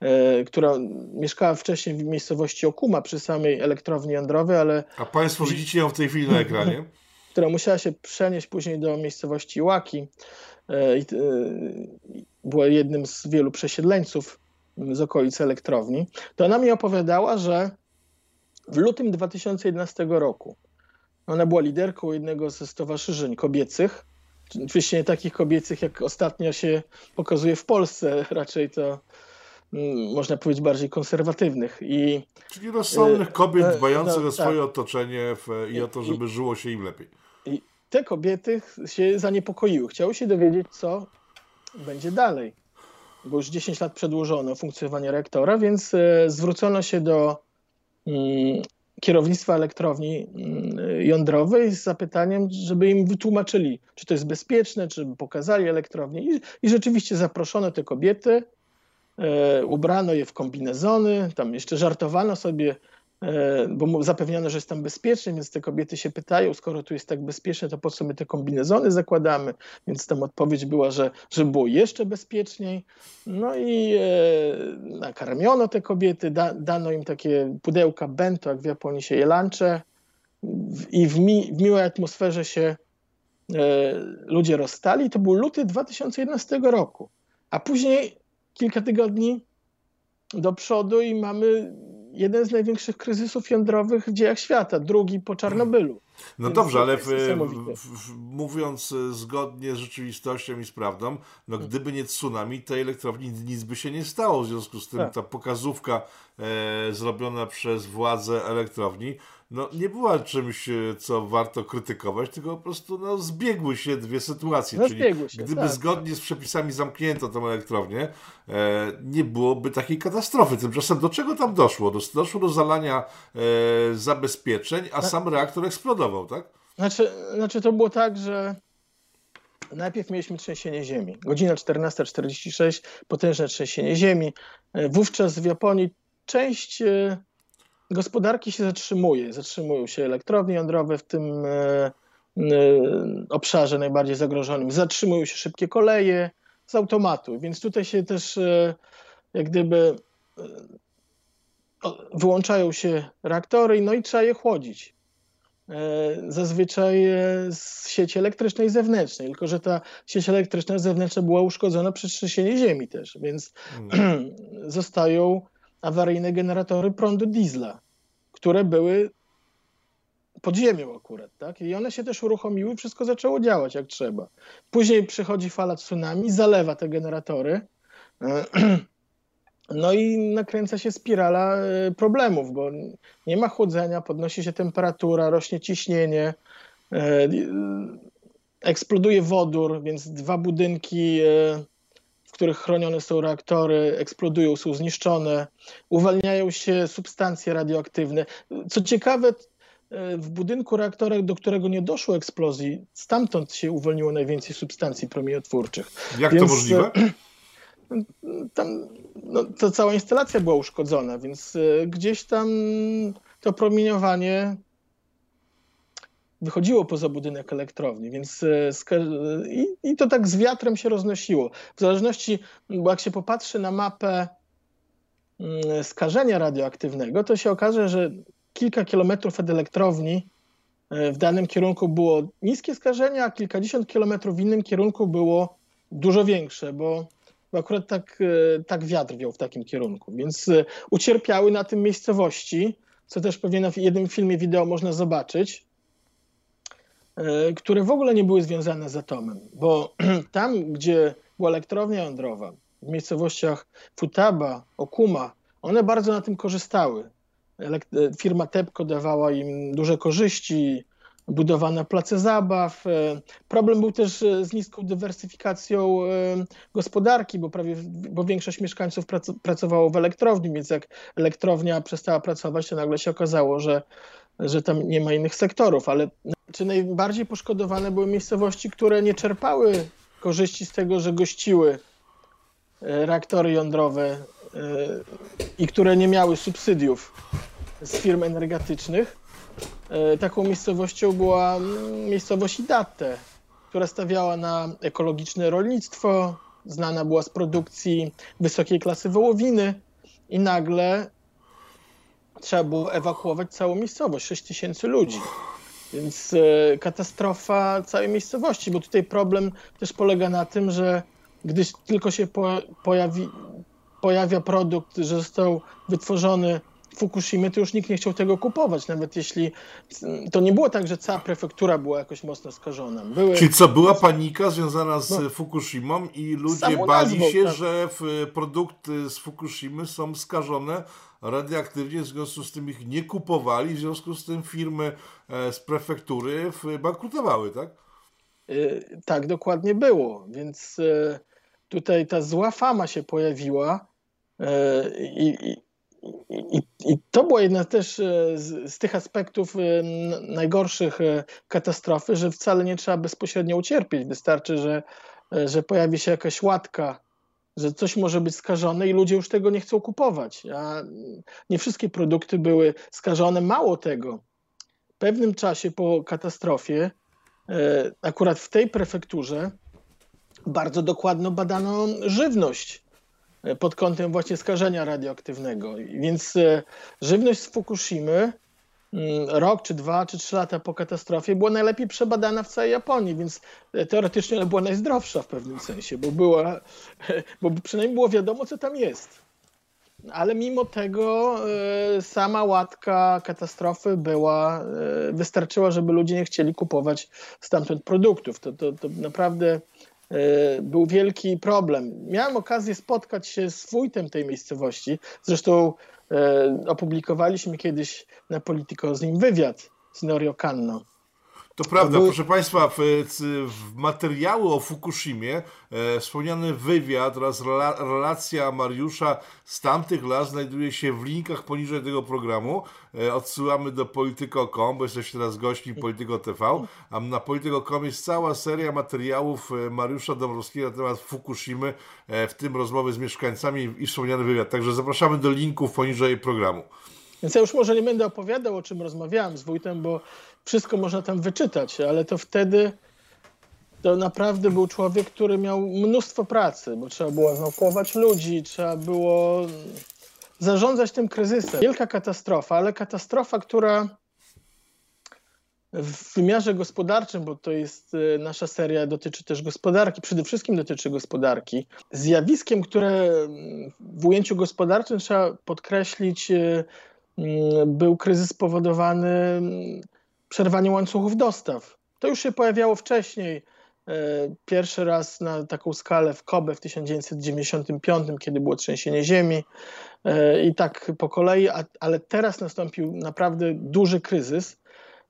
e, która mieszkała wcześniej w miejscowości Okuma przy samej elektrowni jądrowej, ale. A Państwo widzicie ją w tej chwili na ekranie? Która musiała się przenieść później do miejscowości Łaki. Była jednym z wielu przesiedleńców z okolic elektrowni. To ona mi opowiadała, że w lutym 2011 roku ona była liderką jednego ze stowarzyszeń kobiecych, oczywiście nie takich kobiecych, jak ostatnio się pokazuje w Polsce, (laughs) raczej to mm, można powiedzieć bardziej konserwatywnych. I, Czyli rozsądnych e, kobiet e, dbających no, o swoje tak. otoczenie w, i o to, żeby żyło się im lepiej. I te kobiety się zaniepokoiły, chciały się dowiedzieć, co będzie dalej, bo już 10 lat przedłużono funkcjonowanie reaktora, więc e, zwrócono się do Mm, kierownictwa elektrowni mm, jądrowej z zapytaniem, żeby im wytłumaczyli, czy to jest bezpieczne, czy pokazali elektrownię. I, i rzeczywiście zaproszono te kobiety, e, ubrano je w kombinezony, tam jeszcze żartowano sobie bo zapewniono, że jest tam bezpiecznie, więc te kobiety się pytają, skoro tu jest tak bezpiecznie, to po co my te kombinezony zakładamy? Więc tam odpowiedź była, że żeby było jeszcze bezpieczniej. No i e, nakarmiono te kobiety, da, dano im takie pudełka bento, jak w Japonii się je lunche i w, mi, w miłej atmosferze się e, ludzie rozstali. To był luty 2011 roku. A później kilka tygodni do przodu i mamy jeden z największych kryzysów jądrowych w dziejach świata, drugi po Czarnobylu. No Więc dobrze, ale w, w, w, mówiąc e, zgodnie z rzeczywistością i z prawdą, no hmm. gdyby nie tsunami, tej elektrowni nic by się nie stało. W związku z tym tak. ta pokazówka e, zrobiona przez władze elektrowni no, nie była czymś, e, co warto krytykować, tylko po prostu no, zbiegły się dwie sytuacje. No, Czyli się, gdyby tak. zgodnie z przepisami zamknięto tę elektrownię, e, nie byłoby takiej katastrofy. Tymczasem do czego tam doszło? Doszło do zalania e, zabezpieczeń, a sam reaktor eksplodował, tak? Znaczy, znaczy to było tak, że najpierw mieliśmy trzęsienie ziemi. Godzina 14.46, potężne trzęsienie ziemi. E, wówczas w Japonii część gospodarki się zatrzymuje. Zatrzymują się elektrownie jądrowe w tym e, e, obszarze najbardziej zagrożonym. Zatrzymują się szybkie koleje z automatu, więc tutaj się też e, jak gdyby wyłączają się reaktory, no i trzeba je chłodzić. Zazwyczaj z sieci elektrycznej zewnętrznej, tylko że ta sieć elektryczna zewnętrzna była uszkodzona przez trzęsienie ziemi też, więc hmm. (clears throat) zostają awaryjne generatory prądu diesla, które były pod ziemią akurat, tak? I one się też uruchomiły, wszystko zaczęło działać jak trzeba. Później przychodzi fala tsunami, zalewa te generatory, (clears throat) no i nakręca się spirala e, problemów, bo nie ma chłodzenia, podnosi się temperatura, rośnie ciśnienie, e, eksploduje wodór, więc dwa budynki e, w których chronione są reaktory, eksplodują, są zniszczone, uwalniają się substancje radioaktywne. Co ciekawe, w budynku reaktora, do którego nie doszło eksplozji, stamtąd się uwolniło najwięcej substancji promieniotwórczych. Jak Więc, to możliwe? (clears throat) tam no, to cała instalacja była uszkodzona, więc gdzieś tam to promieniowanie wychodziło poza budynek elektrowni, więc i, i to tak z wiatrem się roznosiło. W zależności, bo jak się popatrzy na mapę mm, skażenia radioaktywnego, to się okaże, że kilka kilometrów od elektrowni w danym kierunku było niskie skażenie, a kilkadziesiąt kilometrów w innym kierunku było dużo większe, bo, bo akurat tak, e, tak wiatr wiał w takim kierunku. Więc e, ucierpiały na tym miejscowości, co też pewnie w jednym filmie wideo można zobaczyć, e, które w ogóle nie były związane z atomem, bo (clears throat) tam, gdzie była elektrownia jądrowa, w miejscowościach Futaba, Okuma, one bardzo na tym korzystały. Firma TEPCO dawała im duże korzyści, budowane place zabaw. E, problem był też e, z niską dywersyfikacją e, gospodarki, bo prawie bo większość mieszkańców pracowało w elektrowni, więc jak elektrownia przestała pracować, to nagle się okazało, że, że tam nie ma innych sektorów. Ale czy najbardziej poszkodowane były miejscowości, które nie czerpały korzyści z tego, że gościły reaktory jądrowe i które nie miały subsydiów z firm energetycznych. E, taką miejscowością była mm, miejscowość Idate, która stawiała na ekologiczne rolnictwo, znana była z produkcji wysokiej klasy wołowiny i nagle trzeba było ewakuować całą miejscowość, 6 tysięcy ludzi. Więc e, katastrofa całej miejscowości, bo tutaj problem też polega na tym, że gdy tylko się pojawi, pojawia produkt, że został wytworzony Fukushimy, to już nikt nie chciał tego kupować, nawet jeśli to nie było tak, że cała prefektura była jakoś mocno skażona. Były... Czyli co, była panika związana z no, Fukushimą i ludzie bali nazwą, się, tak. że produkty z Fukushimy są skażone radioaktywnie, w związku z tym ich nie kupowali, w związku z tym firmy e, z prefektury bankrutowały, tak? Yy, tak, dokładnie było, więc yy, tutaj ta zła fama się pojawiła yy, i i, I, to była jedna też e, z, z, tych aspektów e, najgorszych e, katastrofy, że wcale nie trzeba bezpośrednio ucierpieć. Wystarczy, że, że pojawi się jakaś łatka, że coś może być skażone i ludzie już tego nie chcą kupować. A nie wszystkie produkty były skażone. Mało tego, w pewnym czasie po katastrofie, akurat w tej prefekturze, bardzo dokładno badano żywność pod kątem właśnie skażenia radioaktywnego. Więc e, żywność z Fukushimy mm, rok, czy dwa, czy trzy lata po katastrofie była najlepiej przebadana w całej Japonii, więc e, teoretycznie ona była najzdrowsza w pewnym sensie, bo, była, (laughs) bo przynajmniej było wiadomo, co tam jest. Ale mimo tego e, sama łatka katastrofy była, wystarczyła, żeby ludzie nie chcieli kupować stamtąd produktów. To, to, to naprawdę E, był wielki problem. Miałem okazję spotkać się z wójtem tej miejscowości. Zresztą e, opublikowaliśmy kiedyś na Politico z nim wywiad z Norio Kanno. To prawda, były... proszę Państwa, w, w materiały o Fukushimie e, wspomniany wywiad oraz rela, relacja Mariusza z tamtych lat znajduje się w linkach poniżej tego programu. E, odsyłamy do polityko.com, bo jesteście teraz gośćmi Polityko TV, a na polityko.com jest cała seria materiałów e, Mariusza Dąbrowskiego na temat Fukushimy, e, w tym rozmowy z mieszkańcami i wspomniany wywiad. Także zapraszamy do linków poniżej programu. Więc ja już może nie będę opowiadał, o czym rozmawiałem z wójtem, bo wszystko można tam wyczytać, ale to wtedy to naprawdę był człowiek, który miał mnóstwo pracy, bo trzeba było ewakuować ludzi, trzeba było zarządzać tym kryzysem. Wielka katastrofa, ale katastrofa, która w wymiarze gospodarczym, bo to jest y, nasza seria, dotyczy też gospodarki, przede wszystkim dotyczy gospodarki. Zjawiskiem, które w ujęciu gospodarczym trzeba podkreślić, y, y, był kryzys spowodowany przerwanie łańcuchów dostaw. To już się pojawiało wcześniej. E, pierwszy raz na taką skalę w Kobe w 1995, kiedy było trzęsienie ziemi e, i tak po kolei, ale teraz nastąpił naprawdę duży kryzys.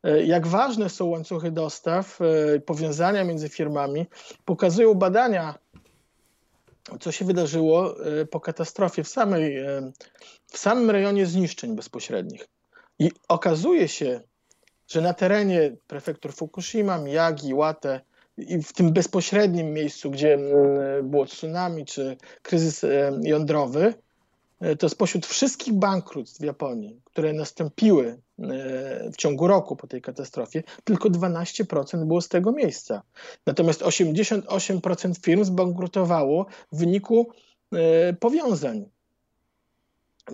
E, jak ważne są łańcuchy dostaw, powiązania między firmami, pokazują badania, co się wydarzyło po katastrofie w, samej, w samym rejonie zniszczeń bezpośrednich. I okazuje się, że na terenie prefektur Fukushima, Miyagi, Iwate i w tym bezpośrednim miejscu, gdzie było tsunami czy kryzys jądrowy, to spośród wszystkich bankructw w Japonii, które nastąpiły w ciągu roku po tej katastrofie, tylko 12% było z tego miejsca. Natomiast 88% firm zbankrutowało w wyniku powiązań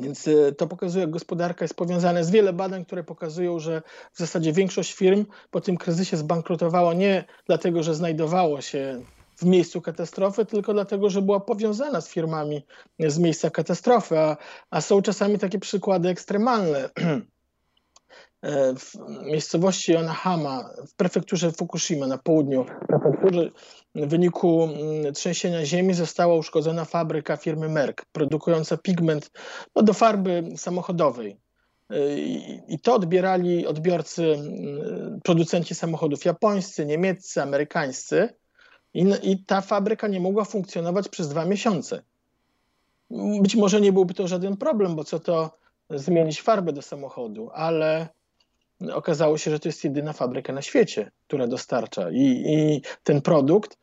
więc y, to pokazuje, jak gospodarka jest powiązana. Jest wiele badań, które pokazują, że w zasadzie większość firm po tym kryzysie zbankrutowała nie dlatego, że znajdowało się w miejscu katastrofy, tylko dlatego, że była powiązana z firmami z miejsca katastrofy. A, a są czasami takie przykłady ekstremalne. (clears throat) E, w miejscowości Onahama, w prefekturze Fukushima na południu w wyniku mm, trzęsienia ziemi została uszkodzona fabryka firmy Merck, produkująca pigment no, do farby samochodowej. E, I to odbierali odbiorcy, mm, producenci samochodów japońscy, niemieccy, amerykańscy. I, I ta fabryka nie mogła funkcjonować przez dwa miesiące. Być może nie byłby to żaden problem, bo co to zmienić farbę do samochodu, ale okazało się, że to jest jedyna fabryka na świecie, która dostarcza i, i ten produkt.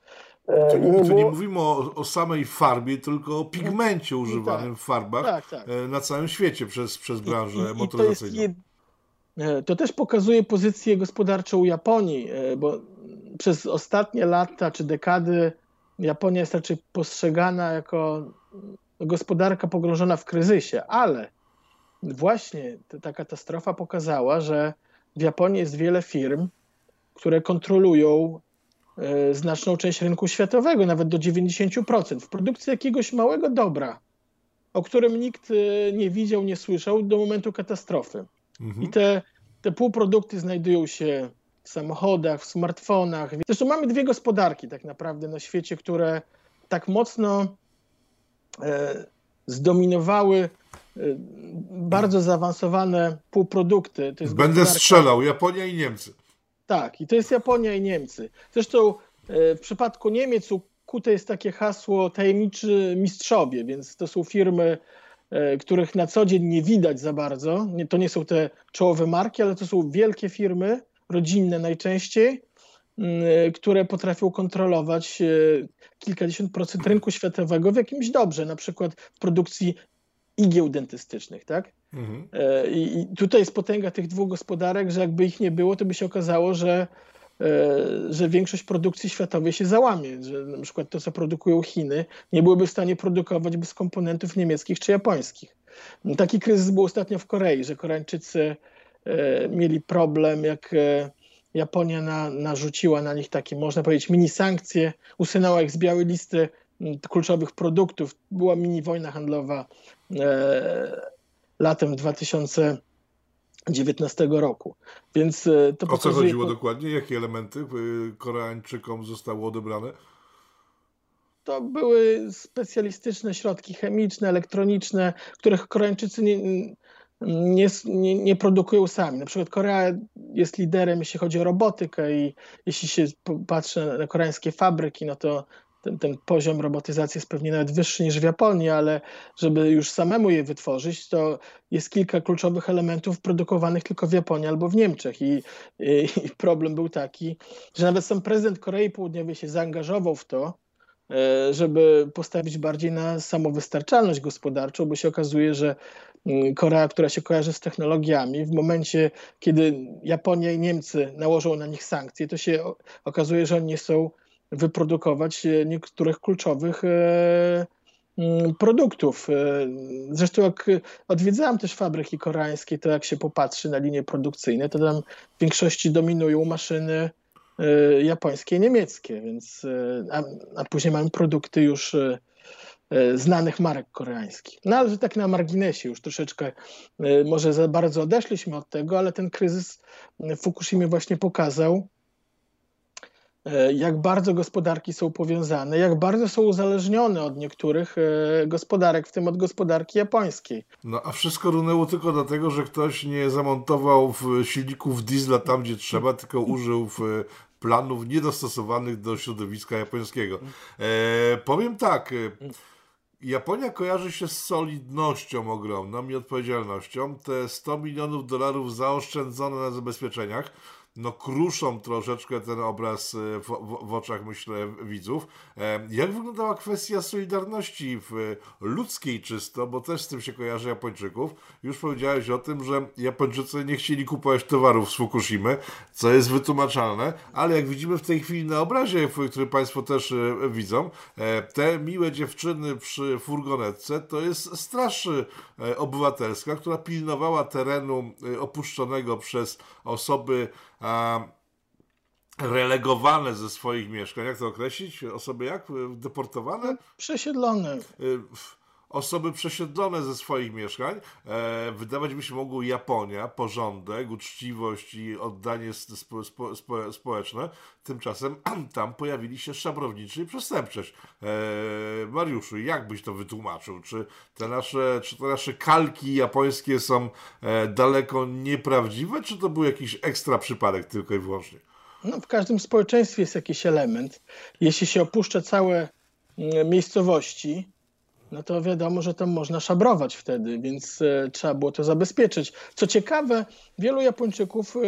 E, Czyli nie, było... nie mówimy o, o, samej farbie, tylko o pigmencie używanym tak, w farbach tak, tak. E, na całym świecie przez, przez branżę I, i, motoryzacyjną. To, jed... E, to też pokazuje pozycję gospodarczą Japonii, bo przez ostatnie lata czy dekady Japonia jest raczej postrzegana jako gospodarka pogrążona w kryzysie, ale właśnie ta katastrofa pokazała, że w Japonii jest wiele firm, które kontrolują e, znaczną część rynku światowego, nawet do 90%, w produkcji jakiegoś małego dobra, o którym nikt e, nie widział, nie słyszał do momentu katastrofy. Mhm. I te, te półprodukty znajdują się w samochodach, w smartfonach. Zresztą mamy dwie gospodarki tak naprawdę na świecie, które tak mocno e, zdominowały bardzo zaawansowane półprodukty. Będę strzelał, Japonia i Niemcy. Tak, i to jest Japonia i Niemcy. Zresztą y, w przypadku Niemiec ukute jest takie hasło tajemniczy mistrzowie, więc to są firmy, y, których na co dzień nie widać za bardzo. To nie są te czołowe marki, ale to są wielkie firmy, rodzinne najczęściej, które potrafią kontrolować kilkadziesiąt procent rynku światowego w jakimś dobrze, na przykład w produkcji igieł dentystycznych, tak? Mhm. E, I tutaj jest potęga tych dwóch gospodarek, że jakby ich nie było, to by się okazało, że, e, że większość produkcji światowej się załamie, że na przykład to, co produkują Chiny, nie byłyby w stanie produkować bez komponentów niemieckich czy japońskich. Taki kryzys był ostatnio w Korei, że Koreańczycy e, mieli problem, jak Japonia na, narzuciła na nich takie, można powiedzieć, mini sankcje, usunęła ich z białej listy kluczowych produktów. Była mini wojna handlowa e, latem 2019 roku. Więc e, to o co chodziło dokładnie? Jakie elementy e, Koreańczykom zostały odebrane? To były specjalistyczne środki chemiczne, elektroniczne, których Koreańczycy nie, nie, nie, nie, produkują sami. Na przykład Korea jest liderem, jeśli chodzi o robotykę i jeśli się patrzy na koreańskie fabryki, no to ten, ten poziom robotyzacji jest pewnie nawet wyższy niż w Japonii, ale żeby już samemu je wytworzyć, to jest kilka kluczowych elementów produkowanych tylko w Japonii albo w Niemczech. I, i, i problem był taki, że nawet sam prezydent Korei Południowej się zaangażował w to, e, żeby postawić bardziej na samowystarczalność gospodarczą, bo się okazuje, że mm, Korea, która się kojarzy z technologiami, w momencie, kiedy Japonia i Niemcy nałożą na nich sankcje, to się okazuje, że oni nie są wyprodukować e, niektórych kluczowych e, mm, produktów. E, zresztą jak odwiedzałem też fabryki koreańskie, to jak się popatrzy na linie produkcyjne, to tam w większości dominują maszyny japońskie, niemieckie, więc a, a później mamy produkty już znanych marek koreańskich. No ale tak na marginesie już troszeczkę, może za bardzo odeszliśmy od tego, ale ten kryzys w Fukushimie właśnie pokazał, jak bardzo gospodarki są powiązane, jak bardzo są uzależnione od niektórych e, gospodarek, w tym od gospodarki japońskiej. No a wszystko runęło tylko dlatego, że ktoś nie zamontował silników diesla tam, gdzie trzeba, tylko użył planów niedostosowanych do środowiska japońskiego. E, powiem tak. Japonia kojarzy się z solidnością ogromną i odpowiedzialnością. Te 100 milionów dolarów zaoszczędzone na zabezpieczeniach no, kruszą troszeczkę ten obraz w, w, w, oczach, myślę, widzów. Jak wyglądała kwestia solidarności w ludzkiej czysto, bo też z tym się kojarzy Japończyków. Już powiedziałeś o tym, że Japończycy nie chcieli kupować towarów z Fukushimy, co jest wytłumaczalne, ale jak widzimy w tej chwili na obrazie, który Państwo też widzą, te miłe dziewczyny przy furgonetce to jest straż obywatelska, która pilnowała terenu opuszczonego przez osoby relegowane ze swoich mieszkań. Jak to określić? Osoby jak? Deportowane? Przesiedlone. Y, osoby przesiedlone ze swoich mieszkań. E, wydawać by się mogło Japonia, porządek, uczciwość i oddanie spo, spo, spo, społeczne. Tymczasem (clears throat) tam pojawili się szabrowniczy i przestępczość. E, Mariuszu, jak byś to wytłumaczył? Czy te nasze, czy te nasze kalki japońskie są e, daleko nieprawdziwe, czy to był jakiś ekstra przypadek tylko i wyłącznie? No, w każdym społeczeństwie jest jakiś element. Jeśli się opuszcza całe mm, miejscowości, no to wiadomo, że tam można szabrować wtedy, więc e, trzeba było to zabezpieczyć. Co ciekawe, wielu Japończyków e,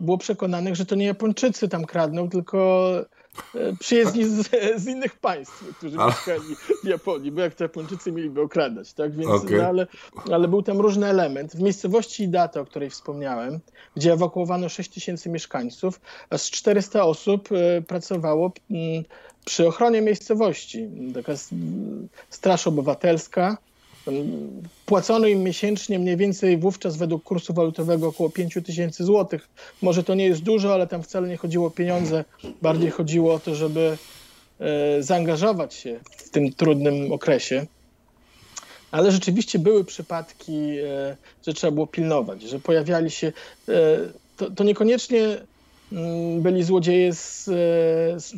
było przekonanych, że to nie Japończycy tam kradną, tylko (laughs) przyjezdni z, z innych państw, którzy ale... mieszkali w Japonii, bo jak to Japończycy mieliby okradać, tak? Więc, okay. no, ale, ale był tam różny element. W miejscowości Idata, o której wspomniałem, gdzie ewakuowano 6 tysięcy mieszkańców, z 400 osób pracowało mm, przy ochronie miejscowości, taka straż obywatelska, płacono im miesięcznie mniej więcej wówczas według kursu walutowego około 5 tysięcy złotych. Może to nie jest dużo, ale tam wcale nie chodziło o pieniądze, bardziej chodziło o to, żeby e, zaangażować się w tym trudnym okresie. Ale rzeczywiście były przypadki, e, że trzeba było pilnować, że pojawiali się. E, to, to niekoniecznie byli złodzieje z,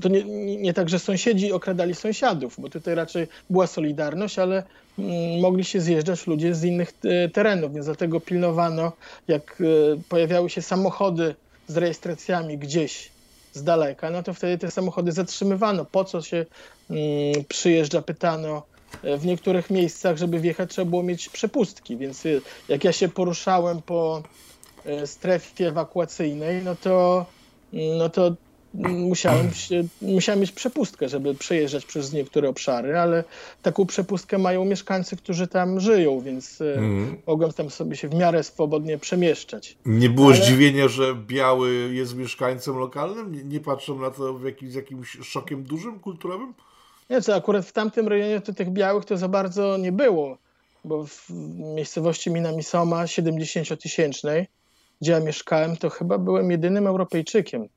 to nie, nie tak, że sąsiedzi okradali sąsiadów, bo tutaj raczej była solidarność, ale mm, mogli się zjeżdżać ludzie z innych e, terenów, więc dlatego pilnowano, jak e, pojawiały się samochody z rejestracjami gdzieś z daleka, no to wtedy te samochody zatrzymywano. Po co się mm, przyjeżdża, pytano. E, w niektórych miejscach, żeby wjechać, trzeba było mieć przepustki, więc jak ja się poruszałem po strefie ewakuacyjnej, no to no to musiałem, się, musiałem mieć przepustkę, żeby przejeżdżać przez niektóre obszary, ale taką przepustkę mają mieszkańcy, którzy tam żyją, więc mm. mogłem tam sobie się w miarę swobodnie przemieszczać. Nie było ale... zdziwienia, że biały jest mieszkańcem lokalnym? Nie, nie patrzą na to w jakim, z jakimś szokiem dużym, kulturowym? Nie, co akurat w tamtym rejonie to tych białych to za bardzo nie było, bo w miejscowości Minamisoma 70-tysięcznej gdzie ja mieszkałem, to chyba byłem jedynym Europejczykiem.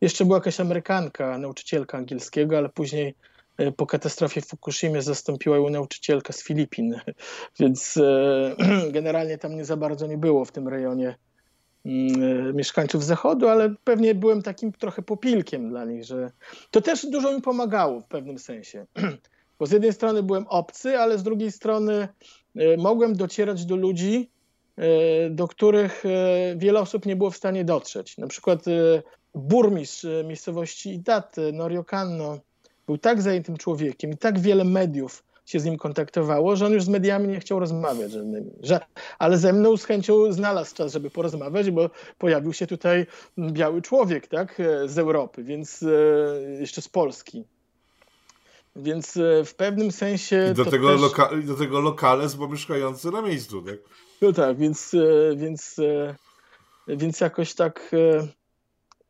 Jeszcze była jakaś Amerykanka, nauczycielka angielskiego, ale później e, po katastrofie w Fukushimie zastąpiła ją nauczycielka z Filipin, (laughs) więc e, (clears throat) generalnie tam nie za bardzo nie było w tym rejonie mm, e, mieszkańców zachodu, ale pewnie byłem takim trochę popilkiem dla nich, że to też dużo mi pomagało w pewnym sensie. (clears throat) Bo z jednej strony byłem obcy, ale z drugiej strony mogłem docierać do ludzi, do których e, wiele osób nie było w stanie dotrzeć. Na przykład e, burmistrz miejscowości Idaty, Norio Kanno, był tak zajętym człowiekiem i tak wiele mediów się z nim kontaktowało, że on już z mediami nie chciał rozmawiać żadnymi. Że, ale ze mną z chęcią znalazł czas, żeby porozmawiać, bo pojawił się tutaj biały człowiek, tak, z Europy, więc jeszcze z Polski. Więc w pewnym sensie. I do, tego, też... loka do tego lokales, bo mieszkający na miejscu, tak? No tak, więc, e, więc, e, więc jakoś tak e,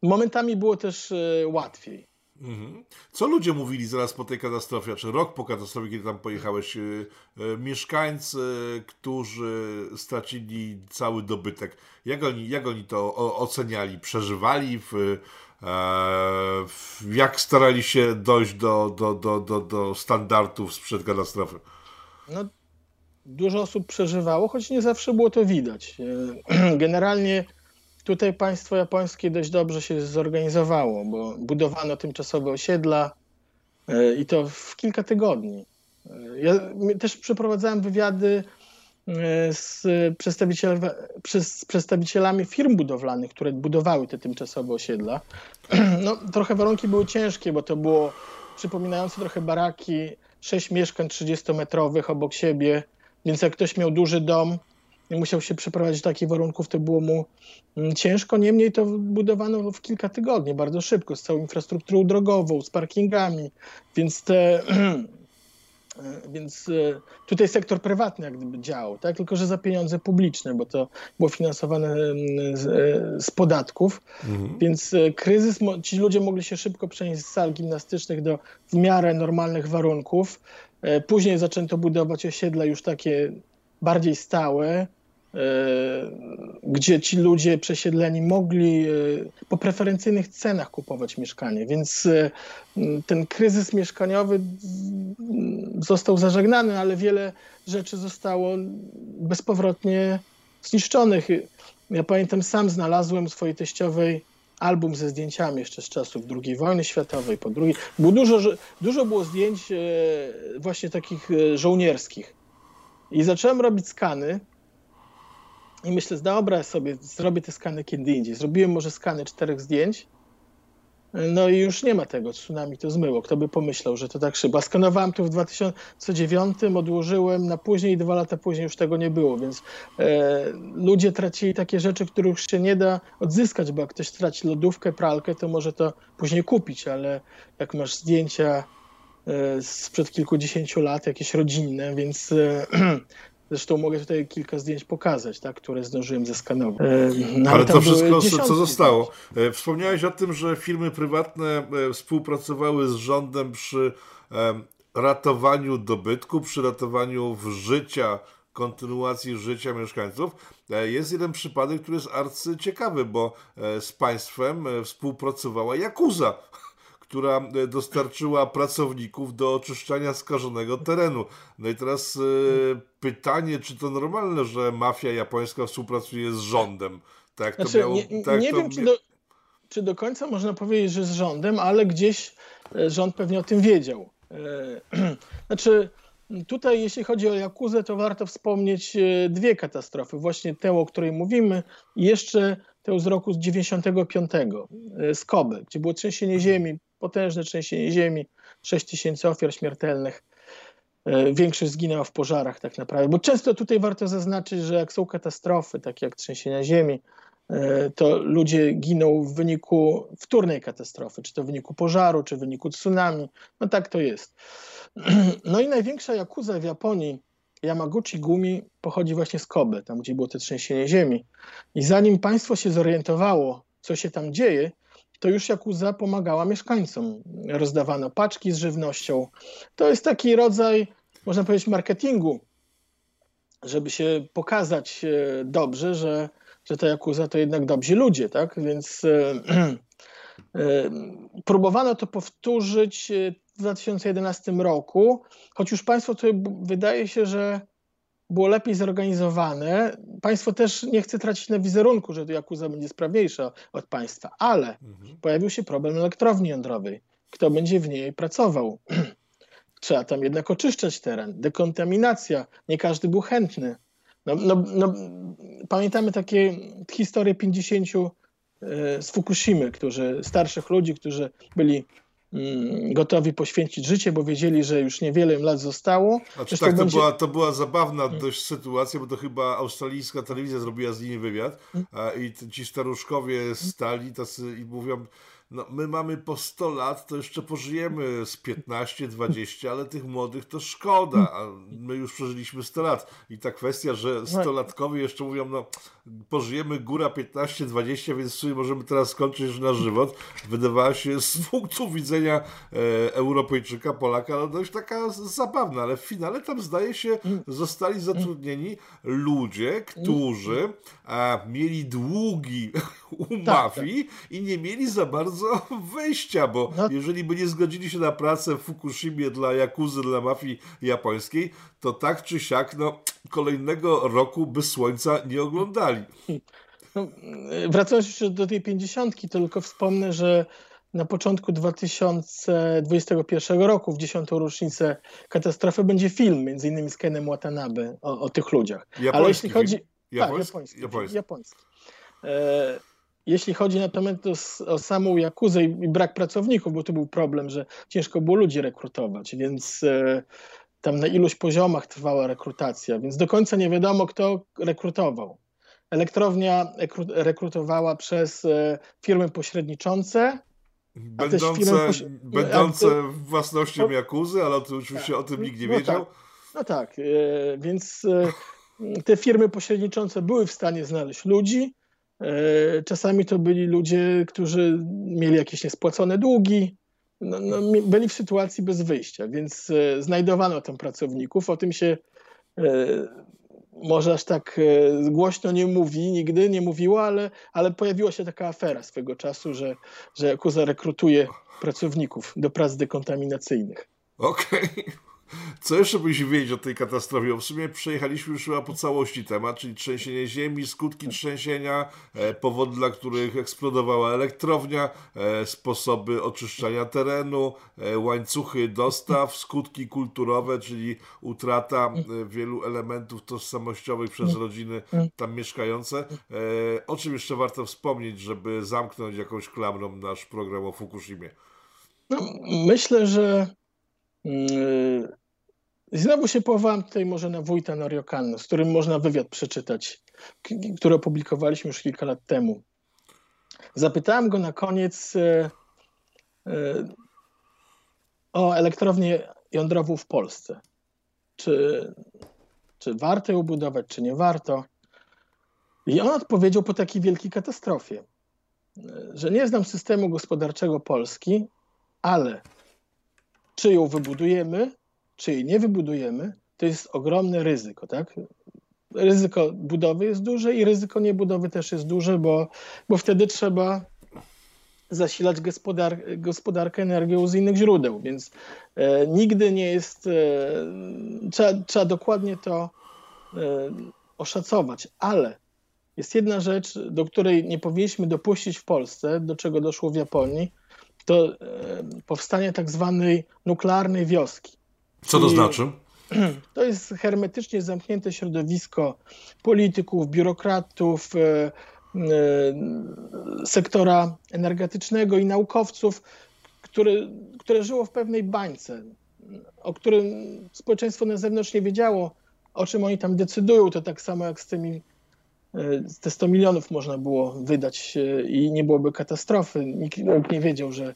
momentami było też łatwiej. Mhm. Co ludzie mówili zaraz po tej katastrofie, czy rok po katastrofie, kiedy tam pojechałeś? Mieszkańcy, którzy stracili cały dobytek, jak oni, jak oni to oceniali? Przeżywali? W, jak starali się dojść do, do, do, do, do standardów sprzed katastrofy? No, dużo osób przeżywało, choć nie zawsze było to widać. E, (clears throat) generalnie tutaj państwo japońskie dość dobrze się zorganizowało, bo budowano tymczasowe osiedla e, i to w kilka tygodni. E, ja też przeprowadzałem wywiady z, przedstawiciel, z przedstawicielami firm budowlanych, które budowały te tymczasowe osiedla. (clears throat) No, trochę warunki były ciężkie, bo to było przypominające trochę baraki, sześć mieszkań 30-metrowych obok siebie, więc jak ktoś miał duży dom, musiał się przeprowadzić do takich warunków, to było mu mm, ciężko. Niemniej to budowano w kilka tygodni, bardzo szybko, z całą infrastrukturą drogową, z parkingami, więc te E, (clears throat) więc e, tutaj sektor prywatny jak gdyby działał, tak? tylko że za pieniądze publiczne, bo to było finansowane mm, z, e, z podatków. Mhm. Więc kryzys, ci ludzie mogli się szybko przenieść z sal gimnastycznych do w miarę normalnych warunków. Później zaczęto budować osiedla już takie bardziej stałe, E, gdzie ci ludzie przesiedleni mogli e, po preferencyjnych cenach kupować mieszkanie. Więc e, ten kryzys mieszkaniowy został zażegnany, ale wiele rzeczy zostało bezpowrotnie zniszczonych. Ja pamiętam, sam znalazłem swojej teściowej album ze zdjęciami jeszcze z czasów II wojny światowej, po drugiej. Było dużo, dużo było zdjęć właśnie takich żołnierskich. I zacząłem robić skany i myślę, dobra, sobie zrobię te skany kiedy indziej. Zrobiłem może skany czterech zdjęć, no i już nie ma tego, tsunami to zmyło. Kto by pomyślał, że to tak szybko. Skanowałem to w 2009, odłożyłem na później dwa lata później już tego nie było, więc e, ludzie tracili takie rzeczy, których się nie da odzyskać, bo jak ktoś traci lodówkę, pralkę, to może to później kupić, ale jak masz zdjęcia e, sprzed kilkudziesięciu lat, jakieś rodzinne, więc e, (clears throat) Zresztą mogę tutaj kilka zdjęć pokazać, tak, które zdążyłem zeskanować. E, no, ale, ale to wszystko, co zostało. E, wspomniałeś o tym, że firmy prywatne e, współpracowały z rządem przy ratowaniu dobytku, przy ratowaniu życia, kontynuacji życia mieszkańców. Jest jeden przypadek, który jest arcyciekawy, bo z państwem współpracowała Jakuza (laughs) która e, dostarczyła pracowników do oczyszczania skażonego terenu. No i teraz e, pytanie, czy to normalne, że mafia japońska współpracuje z rządem? Tak znaczy, to miało, nie, tak nie to wiem, czy do, czy do końca można powiedzieć, że z rządem, ale gdzieś e, rząd pewnie o tym wiedział. (clears throat) Znaczy, tutaj jeśli chodzi o Jakuzę, to warto wspomnieć dwie katastrofy. Właśnie tę, o której mówimy i jeszcze tę z roku 95, z Kobe, gdzie było trzęsienie ziemi, potężne trzęsienie ziemi, 6 tysięcy ofiar śmiertelnych. E, większość zginęła w pożarach tak naprawdę. Bo często tutaj warto zaznaczyć, że jak są katastrofy, takie jak trzęsienia ziemi, e, to ludzie giną w wyniku wtórnej katastrofy, czy to w wyniku pożaru, czy w wyniku tsunami. No tak to jest. (clears throat) No i największa jakuza w Japonii, Yamaguchi Gumi, pochodzi właśnie z Kobe, tam gdzie było to trzęsienie ziemi. I zanim państwo się zorientowało, co się tam dzieje, to już Jakuza pomagała mieszkańcom. Rozdawano paczki z żywnością. To jest taki rodzaj, można powiedzieć, marketingu, żeby się pokazać e, dobrze, że, że ta Jakuza to jednak dobrzy ludzie, tak? Więc e, (clears throat) e, próbowano to powtórzyć w 2011 roku, choć już państwo tutaj wydaje się, że było lepiej zorganizowane. Państwo też nie chce tracić na wizerunku, że Jakuza będzie sprawniejsza od państwa, ale mhm. pojawił się problem elektrowni jądrowej. Kto będzie w niej pracował? (clears throat) Trzeba tam jednak oczyszczać teren, dekontaminacja. Nie każdy był chętny. No, no, no, pamiętamy takie historie 50 e, z Fukushimy, którzy, starszych ludzi, którzy byli gotowi poświęcić życie, bo wiedzieli, że już niewiele im lat zostało. Znaczy, tak, to, będzie... była, to była zabawna hmm. dość sytuacja, bo to chyba australijska telewizja zrobiła z nimi wywiad hmm. i ci staruszkowie stali tacy i mówią, no, my mamy po 100 lat, to jeszcze pożyjemy z 15, 20, ale tych młodych to szkoda, a my już przeżyliśmy 100 lat. I ta kwestia, że 100-latkowie jeszcze mówią, no pożyjemy góra 15, 20, więc w sumie możemy teraz skończyć już nasz żywot, wydawała się z punktu widzenia e, Europejczyka, Polaka, no dość taka zabawna, ale w finale tam zdaje się zostali zatrudnieni ludzie, którzy a, mieli długi (laughs) u tak, mafii i nie mieli za bardzo (laughs) wyjścia, bo no. jeżeli by nie zgodzili się na pracę w Fukushimie dla Jakuzy, dla mafii japońskiej, to tak czy siak, no, kolejnego roku by słońca nie oglądali. No, wracając jeszcze do tej pięćdziesiątki, to tylko wspomnę, że na początku 2021 roku, w dziesiątą rocznicę katastrofy, będzie film, między innymi z Kenem Watanabe, o, o tych ludziach. Japoński Ale jeśli chodzi... Japoński? Tak, japoński. japoński. japoński. E, jeśli chodzi natomiast o, o samą Jakuzę i brak pracowników, bo to był problem, że ciężko było ludzi rekrutować, więc e, tam na iluś poziomach trwała rekrutacja, więc do końca nie wiadomo, kto rekrutował. Elektrownia rekrutowała przez e, firmy pośredniczące. Będące, poś... będące własnością Jakuzy, ale to oczywiście tak. o tym nikt nie no wiedział. Tak. No tak, e, więc te firmy pośredniczące były w stanie znaleźć ludzi. Czasami to byli ludzie, którzy mieli jakieś niespłacone długi, no, no, byli w sytuacji bez wyjścia, więc znajdowano tam pracowników. O tym się może aż tak e, głośno nie mówi, nigdy nie mówiła, ale, ale pojawiła się taka afera swego czasu, że, że Yakuza rekrutuje pracowników do prac dekontaminacyjnych. Okej. Okay. Co jeszcze musimy wiedzieć o tej katastrofie? W sumie przejechaliśmy już chyba po całości temat, czyli trzęsienie ziemi, skutki trzęsienia, e, powody, dla których eksplodowała elektrownia, e, sposoby oczyszczania terenu, e, łańcuchy dostaw, skutki kulturowe, czyli utrata wielu elementów tożsamościowych przez rodziny tam mieszkające. O czym jeszcze warto wspomnieć, żeby zamknąć jakąś klamrą nasz program o Fukushimie? No, myślę, że znowu się powołam tutaj może na wójta Noriokano, z którym można wywiad przeczytać, który opublikowaliśmy już kilka lat temu. Zapytałem go na koniec yy, yy, o elektrownię jądrową w Polsce. Czy, czy warto ją budować, czy nie warto? I on odpowiedział po takiej wielkiej katastrofie, że nie znam systemu gospodarczego Polski, ale czy ją wybudujemy, czy jej nie wybudujemy, to jest ogromne ryzyko, tak? Ryzyko budowy jest duże i ryzyko niebudowy też jest duże, bo, bo wtedy trzeba zasilać gospodar gospodarkę energią z innych źródeł, więc e, nigdy nie jest, e, trzeba, trzeba dokładnie to e, oszacować, ale jest jedna rzecz, do której nie powinniśmy dopuścić w Polsce, do czego doszło w Japonii, to e, powstanie tak zwanej nuklearnej wioski. Co to znaczy? (clears throat) To jest hermetycznie zamknięte środowisko polityków, biurokratów, e, e, sektora energetycznego i naukowców, które, które żyło w pewnej bańce, o którym społeczeństwo na zewnątrz nie wiedziało, o czym oni tam decydują. To tak samo jak z tymi te 100 milionów można było wydać i nie byłoby katastrofy. Nikt, nie wiedział, że,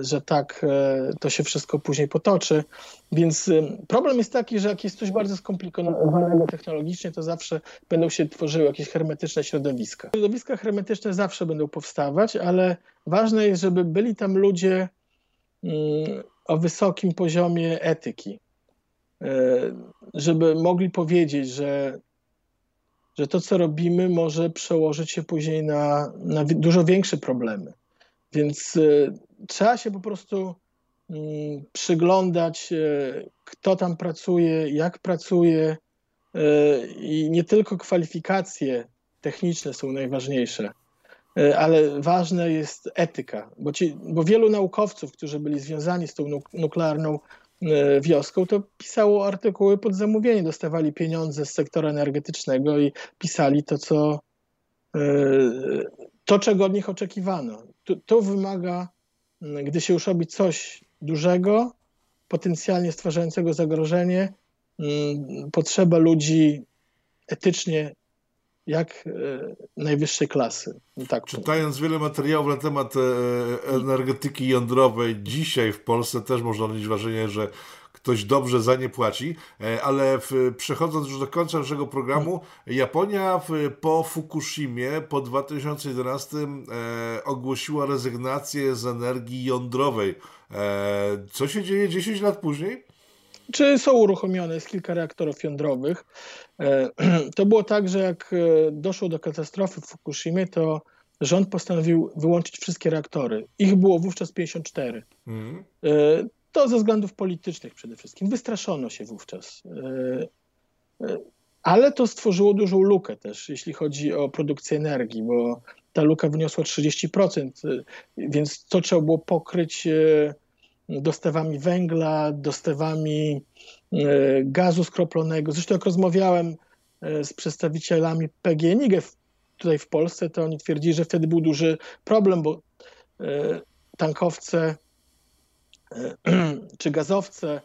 że tak e, to się wszystko później potoczy. Więc e, problem jest taki, że jak jest coś bardzo skomplikowanego technologicznie, to zawsze będą się tworzyły jakieś hermetyczne środowiska. Środowiska hermetyczne zawsze będą powstawać, ale ważne jest, żeby byli tam ludzie mm, o wysokim poziomie etyki, e, żeby mogli powiedzieć, że że to, co robimy, może przełożyć się później na, na dużo większe problemy. Więc y, trzeba się po prostu y, przyglądać, y, kto tam pracuje, jak pracuje i nie tylko kwalifikacje techniczne są najważniejsze, ale ważna jest etyka, bo, ci, bo wielu naukowców, którzy byli związani z tą nuklearną wioską, to pisało artykuły pod zamówienie, dostawali pieniądze z sektora energetycznego i pisali to, co e, to, czego od nich oczekiwano. To, to wymaga, gdy się już robi coś dużego, potencjalnie stwarzającego zagrożenie, potrzeba ludzi etycznie jak e, najwyższej klasy. Tak Czytając wiele materiałów na temat e, energetyki jądrowej, dzisiaj w Polsce też można odnieść wrażenie, że ktoś dobrze za nie płaci, e, ale w, przechodząc już do końca naszego programu, Japonia w, po Fukushimie po 2011 e, ogłosiła rezygnację z energii jądrowej. E, co się dzieje 10 lat później? Czy są uruchomione? Jest kilka reaktorów jądrowych. E, (clears throat) to było tak, że jak e, doszło do katastrofy w Fukushimie, to rząd postanowił wyłączyć wszystkie reaktory. Ich było wówczas 54. Mhm. E, to ze względów politycznych przede wszystkim. Wystraszono się wówczas. Ale to stworzyło dużą lukę też, jeśli chodzi o produkcję energii, bo ta luka wyniosła 30%, więc to trzeba było pokryć dostawami węgla, dostawami gazu skroplonego. Zresztą jak rozmawiałem e, z przedstawicielami PGNiG tutaj w Polsce, to oni twierdzili, że wtedy był duży problem, bo e, tankowce (clears throat) czy gazowce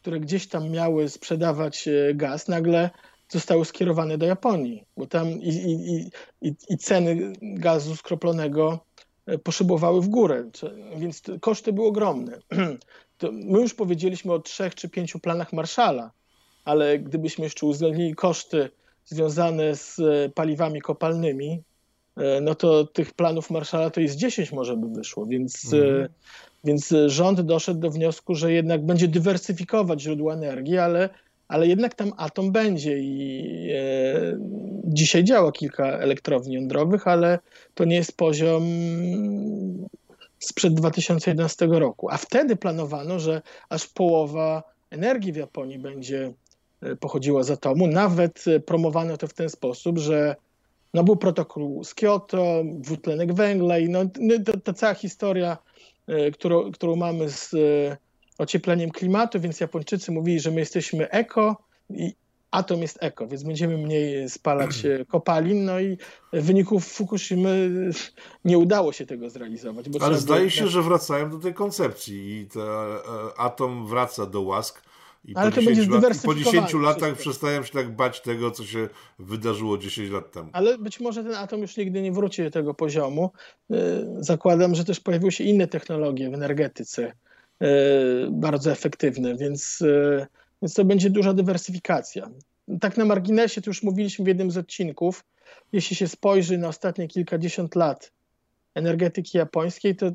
które gdzieś tam miały sprzedawać e, gaz, nagle zostały skierowane do Japonii, bo tam i, i, i, i ceny gazu skroplonego e, poszybowały w górę, więc koszty były ogromne. (clears throat) My już powiedzieliśmy o trzech czy pięciu planach Marszala, ale gdybyśmy jeszcze uwzględnili koszty związane z e, paliwami kopalnymi, no to tych planów Marszala to jest 10 może by wyszło, więc, mhm. więc rząd doszedł do wniosku, że jednak będzie dywersyfikować źródła energii, ale ale jednak tam atom będzie i e, dzisiaj działa kilka elektrowni jądrowych, ale to nie jest poziom sprzed 2011 roku. A wtedy planowano, że aż połowa energii w Japonii będzie e, pochodziła z atomu. Nawet promowano to w ten sposób, że no był protokół z Kyoto, dwutlenek węgla i no, ta, ta cała historia, e, którą, którą mamy z ociepleniem klimatu, więc Japończycy mówili, że my jesteśmy eko i atom jest eko, więc będziemy mniej spalać kopalin, no i w wyniku Fukushimy nie udało się tego zrealizować. Ale zdaje się, że wracają do tej koncepcji i ten atom wraca do łask. I Ale po, 10 lat, po 10 latach przestają się tak bać tego, co się wydarzyło 10 lat temu. Ale być może ten atom już nigdy nie wróci do tego poziomu. Y, zakładam, że też pojawiły się inne technologie w energetyce E, bardzo efektywne, więc, e, więc to będzie duża dywersyfikacja. Tak na marginesie, to już mówiliśmy w jednym z odcinków, jeśli się spojrzy na ostatnie kilkadziesiąt lat energetyki japońskiej, to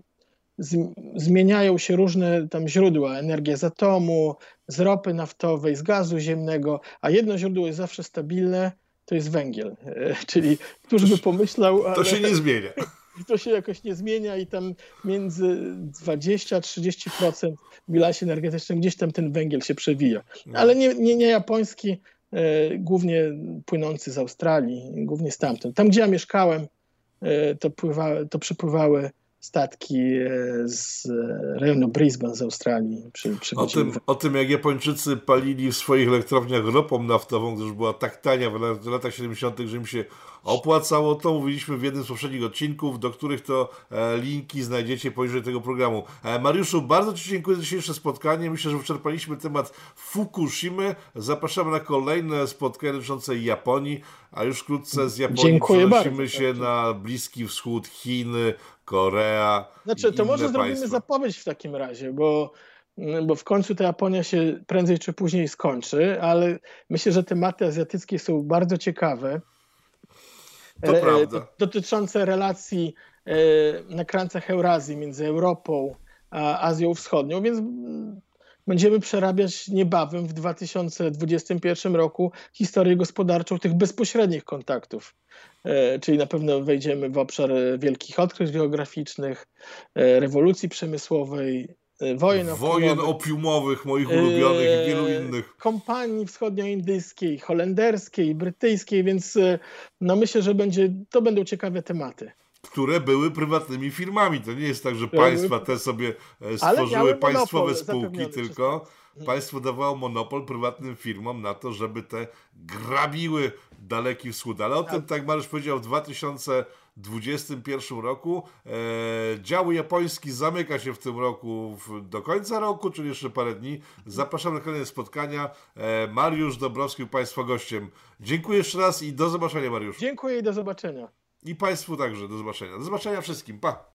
zmieniają się różne tam źródła, energia z atomu, z ropy naftowej, z gazu ziemnego, a jedno źródło jest zawsze stabilne, to jest węgiel. E, czyli któż by pomyślał... Ale... To się nie zmienia to się jakoś nie zmienia i tam między 20-30% w bilansie energetycznym gdzieś tam ten węgiel się przewija. No. Ale nie, nie, nie japoński, e, głównie płynący z Australii, głównie stamtąd. Tam, gdzie ja mieszkałem, e, to, pływa, to przypływały statki e, z rejonu Brisbane z Australii. Przy, przy o, tym, o tym, jak Japończycy palili w swoich elektrowniach ropą naftową, gdyż była tak tania w latach 70., że im się opłacało to. Mówiliśmy w jednym z poprzednich odcinków, do których to e, linki znajdziecie poniżej tego programu. E, Mariuszu, bardzo Ci dziękuję za dzisiejsze spotkanie. Myślę, że wyczerpaliśmy temat Fukushimy. Zapraszamy na kolejne spotkanie dotyczące Japonii, a już wkrótce z Japonii przenosimy się na Bliski Wschód, Chiny, Korea. Znaczy, to może państwa. zrobimy zapowiedź w takim razie, bo bo w końcu ta Japonia się prędzej czy później skończy, ale myślę, że tematy azjatyckie są bardzo ciekawe. To prawda. Dotyczące relacji e, na krańcach Eurazji między Europą a Azją Wschodnią, więc będziemy przerabiać niebawem w 2021 roku historię gospodarczą tych bezpośrednich kontaktów. E, czyli na pewno wejdziemy w obszar wielkich odkryć geograficznych, e, rewolucji przemysłowej, E, wojen opiumowych, wojen opiumowych moich ulubionych i wielu innych. Kompanii wschodnioindyjskiej, holenderskiej, brytyjskiej, więc no myślę, że będzie, to będą ciekawe tematy. Które były prywatnymi firmami. To nie jest tak, że państwa te sobie stworzyły państwowe spółki, tylko państwo dawało monopol prywatnym firmom na to, żeby te grabiły Daleki Wschód. Ale o tym, tak jak Mariusz powiedział, w 2021 roku e, dział japoński zamyka się w tym roku w, do końca roku, czyli jeszcze parę dni. Zapraszam na kolejne spotkania. E, Mariusz Dobrowski Państwa gościem. Dziękuję jeszcze raz i do zobaczenia, Mariusz. Dziękuję i do zobaczenia. I Państwu także do zobaczenia. Do zobaczenia wszystkim. Pa!